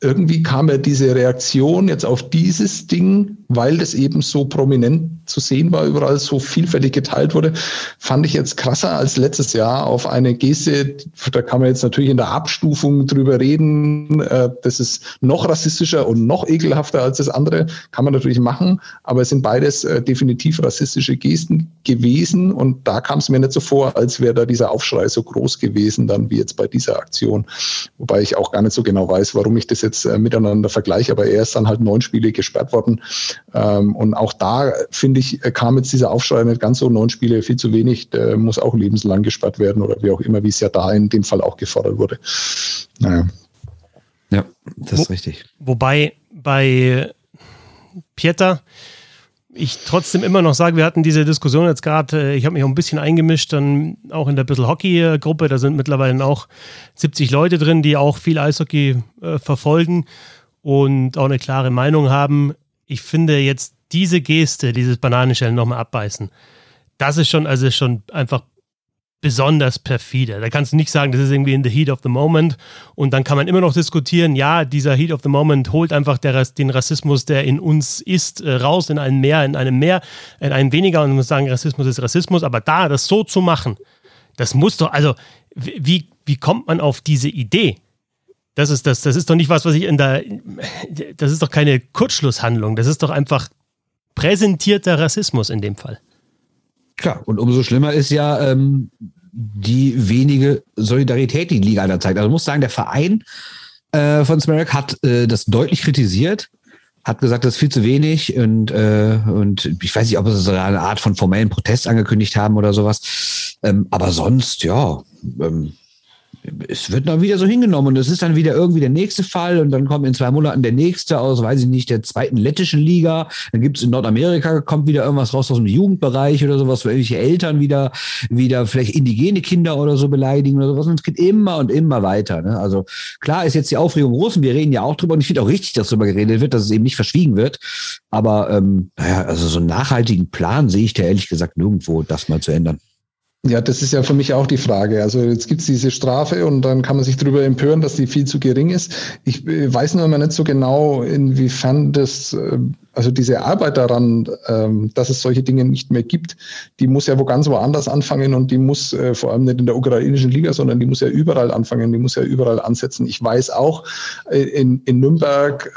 irgendwie kam ja diese Reaktion jetzt auf dieses Ding, weil das eben so prominent zu sehen war, überall so vielfältig geteilt wurde, fand ich jetzt krasser als letztes Jahr auf eine Geste, da kann man jetzt natürlich in der Abstufung drüber reden, äh, das ist noch rassistischer und noch ekelhafter als das andere, kann man natürlich machen, aber es sind beides äh, definitiv rassistische Gesten gewesen. Und da kam es mir nicht so vor, als wäre da dieser Aufschrei so groß gewesen, dann wie jetzt bei dieser Aktion, wobei ich auch gar nicht so genau weiß, warum ich das jetzt äh, miteinander vergleiche, aber er ist dann halt neun Spiele gesperrt worden ähm, und auch da finde ich, kam jetzt dieser Aufschrei nicht ganz so, neun Spiele viel zu wenig, der muss auch lebenslang gesperrt werden oder wie auch immer, wie es ja da in dem Fall auch gefordert wurde. Naja. Ja, das ist Wo, richtig. Wobei bei Pieter ich trotzdem immer noch sage, wir hatten diese Diskussion jetzt gerade, äh, ich habe mich auch ein bisschen eingemischt, dann auch in der Bissl Hockey-Gruppe, da sind mittlerweile auch 70 Leute drin, die auch viel Eishockey äh, verfolgen und auch eine klare Meinung haben. Ich finde jetzt diese Geste, dieses Bananenschellen nochmal abbeißen, das ist schon, also schon einfach besonders perfide. Da kannst du nicht sagen, das ist irgendwie in the heat of the moment. Und dann kann man immer noch diskutieren, ja, dieser heat of the moment holt einfach der, den Rassismus, der in uns ist, äh, raus in ein Mehr, in einem Mehr, in einem weniger. Und man muss sagen, Rassismus ist Rassismus. Aber da, das so zu machen, das muss doch, also, wie, wie kommt man auf diese Idee? Das ist das, das ist doch nicht was, was ich in der, das ist doch keine Kurzschlusshandlung. Das ist doch einfach präsentierter Rassismus in dem Fall. Klar, und umso schlimmer ist ja ähm, die wenige Solidarität, die die Liga da zeigt. Also muss sagen, der Verein äh, von Smerek hat äh, das deutlich kritisiert, hat gesagt, das ist viel zu wenig und, äh, und ich weiß nicht, ob sie so eine Art von formellen Protest angekündigt haben oder sowas. Ähm, aber sonst, ja, ähm, es wird dann wieder so hingenommen und es ist dann wieder irgendwie der nächste Fall und dann kommt in zwei Monaten der nächste aus, weiß ich nicht, der zweiten lettischen Liga. Dann gibt es in Nordamerika, kommt wieder irgendwas raus aus dem Jugendbereich oder sowas, wo irgendwelche Eltern wieder, wieder vielleicht indigene Kinder oder so beleidigen oder sowas. Und es geht immer und immer weiter. Ne? Also klar ist jetzt die Aufregung groß und wir reden ja auch drüber und ich finde auch richtig, dass darüber geredet wird, dass es eben nicht verschwiegen wird. Aber ähm, naja, also so einen nachhaltigen Plan sehe ich da ehrlich gesagt nirgendwo, das mal zu ändern. Ja, das ist ja für mich auch die Frage. Also jetzt gibt's diese Strafe und dann kann man sich darüber empören, dass die viel zu gering ist. Ich äh, weiß nur immer nicht so genau, inwiefern das, äh, also diese Arbeit daran, ähm, dass es solche Dinge nicht mehr gibt, die muss ja wo ganz woanders anfangen und die muss äh, vor allem nicht in der ukrainischen Liga, sondern die muss ja überall anfangen, die muss ja überall ansetzen. Ich weiß auch in, in Nürnberg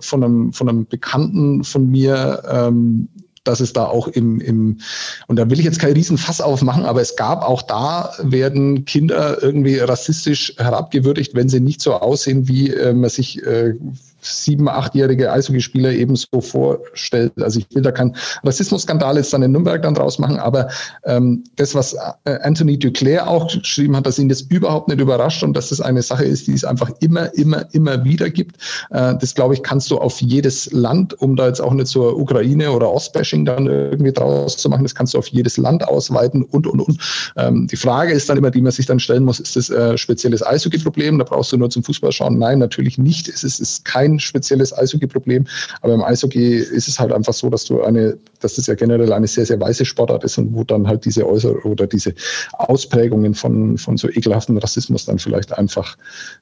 von, einem, von einem Bekannten von mir, ähm, dass es da auch im, im, und da will ich jetzt kein Riesenfass aufmachen, aber es gab auch da, werden Kinder irgendwie rassistisch herabgewürdigt, wenn sie nicht so aussehen, wie äh, man sich äh, sieben-, achtjährige Eishockeyspieler eben so vorstellt. Also ich will da keinen Rassismusskandal jetzt dann in Nürnberg dann draus machen, aber ähm, das, was äh, Anthony Duclair auch geschrieben hat, dass ihn das überhaupt nicht überrascht und dass das eine Sache ist, die es einfach immer, immer, immer wieder gibt, äh, das glaube ich, kannst du auf jedes Land, um da jetzt auch nicht zur Ukraine oder Ostbashing dann irgendwie draus zu machen, das kannst du auf jedes Land ausweiten und, und, und. Ähm, die Frage ist dann immer, die man sich dann stellen muss, ist das äh, spezielles Eishockey-Problem? Da brauchst du nur zum Fußball schauen. Nein, natürlich nicht. Es ist, ist kein spezielles Eishockey-Problem. Aber im Eishockey ist es halt einfach so, dass du eine, dass das ja generell eine sehr, sehr weiße Sportart ist und wo dann halt diese Äußer oder diese Ausprägungen von, von so ekelhaften Rassismus dann vielleicht einfach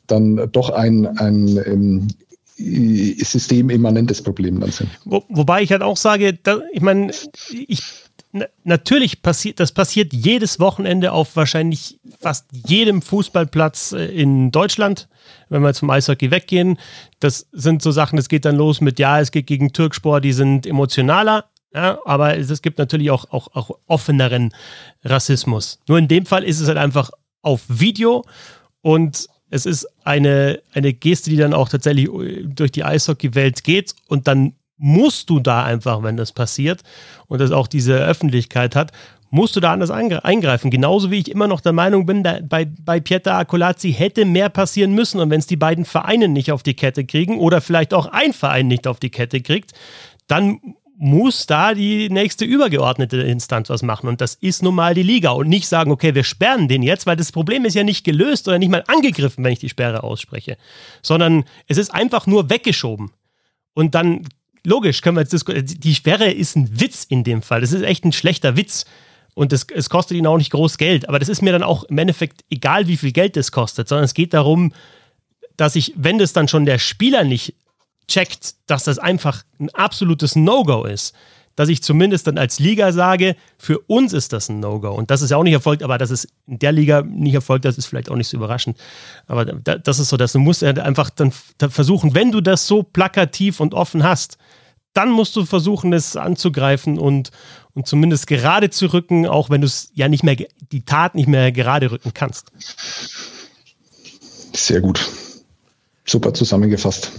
dann doch ein, ein, ein systemimmanentes Problem dann sind. Wo, wobei ich halt auch sage, da, ich meine, ich natürlich passiert, das passiert jedes Wochenende auf wahrscheinlich fast jedem Fußballplatz äh, in Deutschland, wenn wir zum Eishockey weggehen. Das sind so Sachen, es geht dann los mit, ja, es geht gegen Türkspor, die sind emotionaler, ja, aber es, es gibt natürlich auch, auch, auch offeneren Rassismus. Nur in dem Fall ist es halt einfach auf Video und es ist eine, eine Geste, die dann auch tatsächlich äh, durch die Eishockey-Welt geht und dann musst du da einfach, wenn das passiert und das auch diese Öffentlichkeit hat, musst du da anders eingreifen. Genauso wie ich immer noch der Meinung bin, bei, bei Pieter Akolazzi hätte mehr passieren müssen. Und wenn es die beiden Vereine nicht auf die Kette kriegen oder vielleicht auch ein Verein nicht auf die Kette kriegt, dann muss da die nächste übergeordnete Instanz was machen. Und das ist nun mal die Liga. Und nicht sagen, okay, wir sperren den jetzt, weil das Problem ist ja nicht gelöst oder nicht mal angegriffen, wenn ich die Sperre ausspreche, sondern es ist einfach nur weggeschoben. Und dann, logisch, können wir jetzt diskutieren, die Sperre ist ein Witz in dem Fall. Das ist echt ein schlechter Witz. Und es, es kostet ihn auch nicht groß Geld. Aber das ist mir dann auch im Endeffekt egal, wie viel Geld das kostet, sondern es geht darum, dass ich, wenn das dann schon der Spieler nicht checkt, dass das einfach ein absolutes No-Go ist, dass ich zumindest dann als Liga sage, für uns ist das ein No-Go. Und das ist ja auch nicht erfolgt, aber dass es in der Liga nicht erfolgt, das ist vielleicht auch nicht so überraschend. Aber das ist so, dass du musst einfach dann versuchen, wenn du das so plakativ und offen hast, dann musst du versuchen, es anzugreifen und, und zumindest gerade zu rücken, auch wenn du es ja nicht mehr, die Tat nicht mehr gerade rücken kannst. Sehr gut. Super zusammengefasst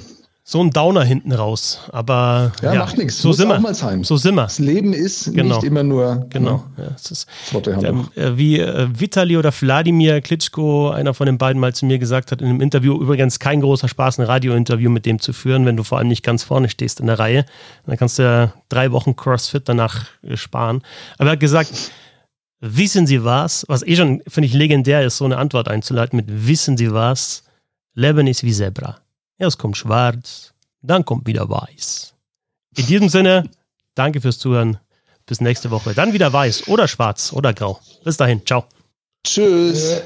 so ein Downer hinten raus. Aber ja, ja macht nichts. So sind wir. So sind wir. Das Leben ist genau. nicht immer nur genau. Ne? Ja, es ist, der, äh, wie äh, Vitali oder Wladimir Klitschko, einer von den beiden mal zu mir gesagt hat in einem Interview, übrigens kein großer Spaß, ein Radiointerview mit dem zu führen, wenn du vor allem nicht ganz vorne stehst in der Reihe. Dann kannst du ja drei Wochen CrossFit danach äh, sparen. Aber er hat gesagt, wissen Sie was? Was eh schon, finde ich, legendär ist, so eine Antwort einzuleiten mit Wissen Sie was? Leben ist wie Zebra. Erst kommt schwarz, dann kommt wieder weiß. In diesem Sinne, danke fürs Zuhören. Bis nächste Woche. Dann wieder weiß oder schwarz oder grau. Bis dahin. Ciao. Tschüss.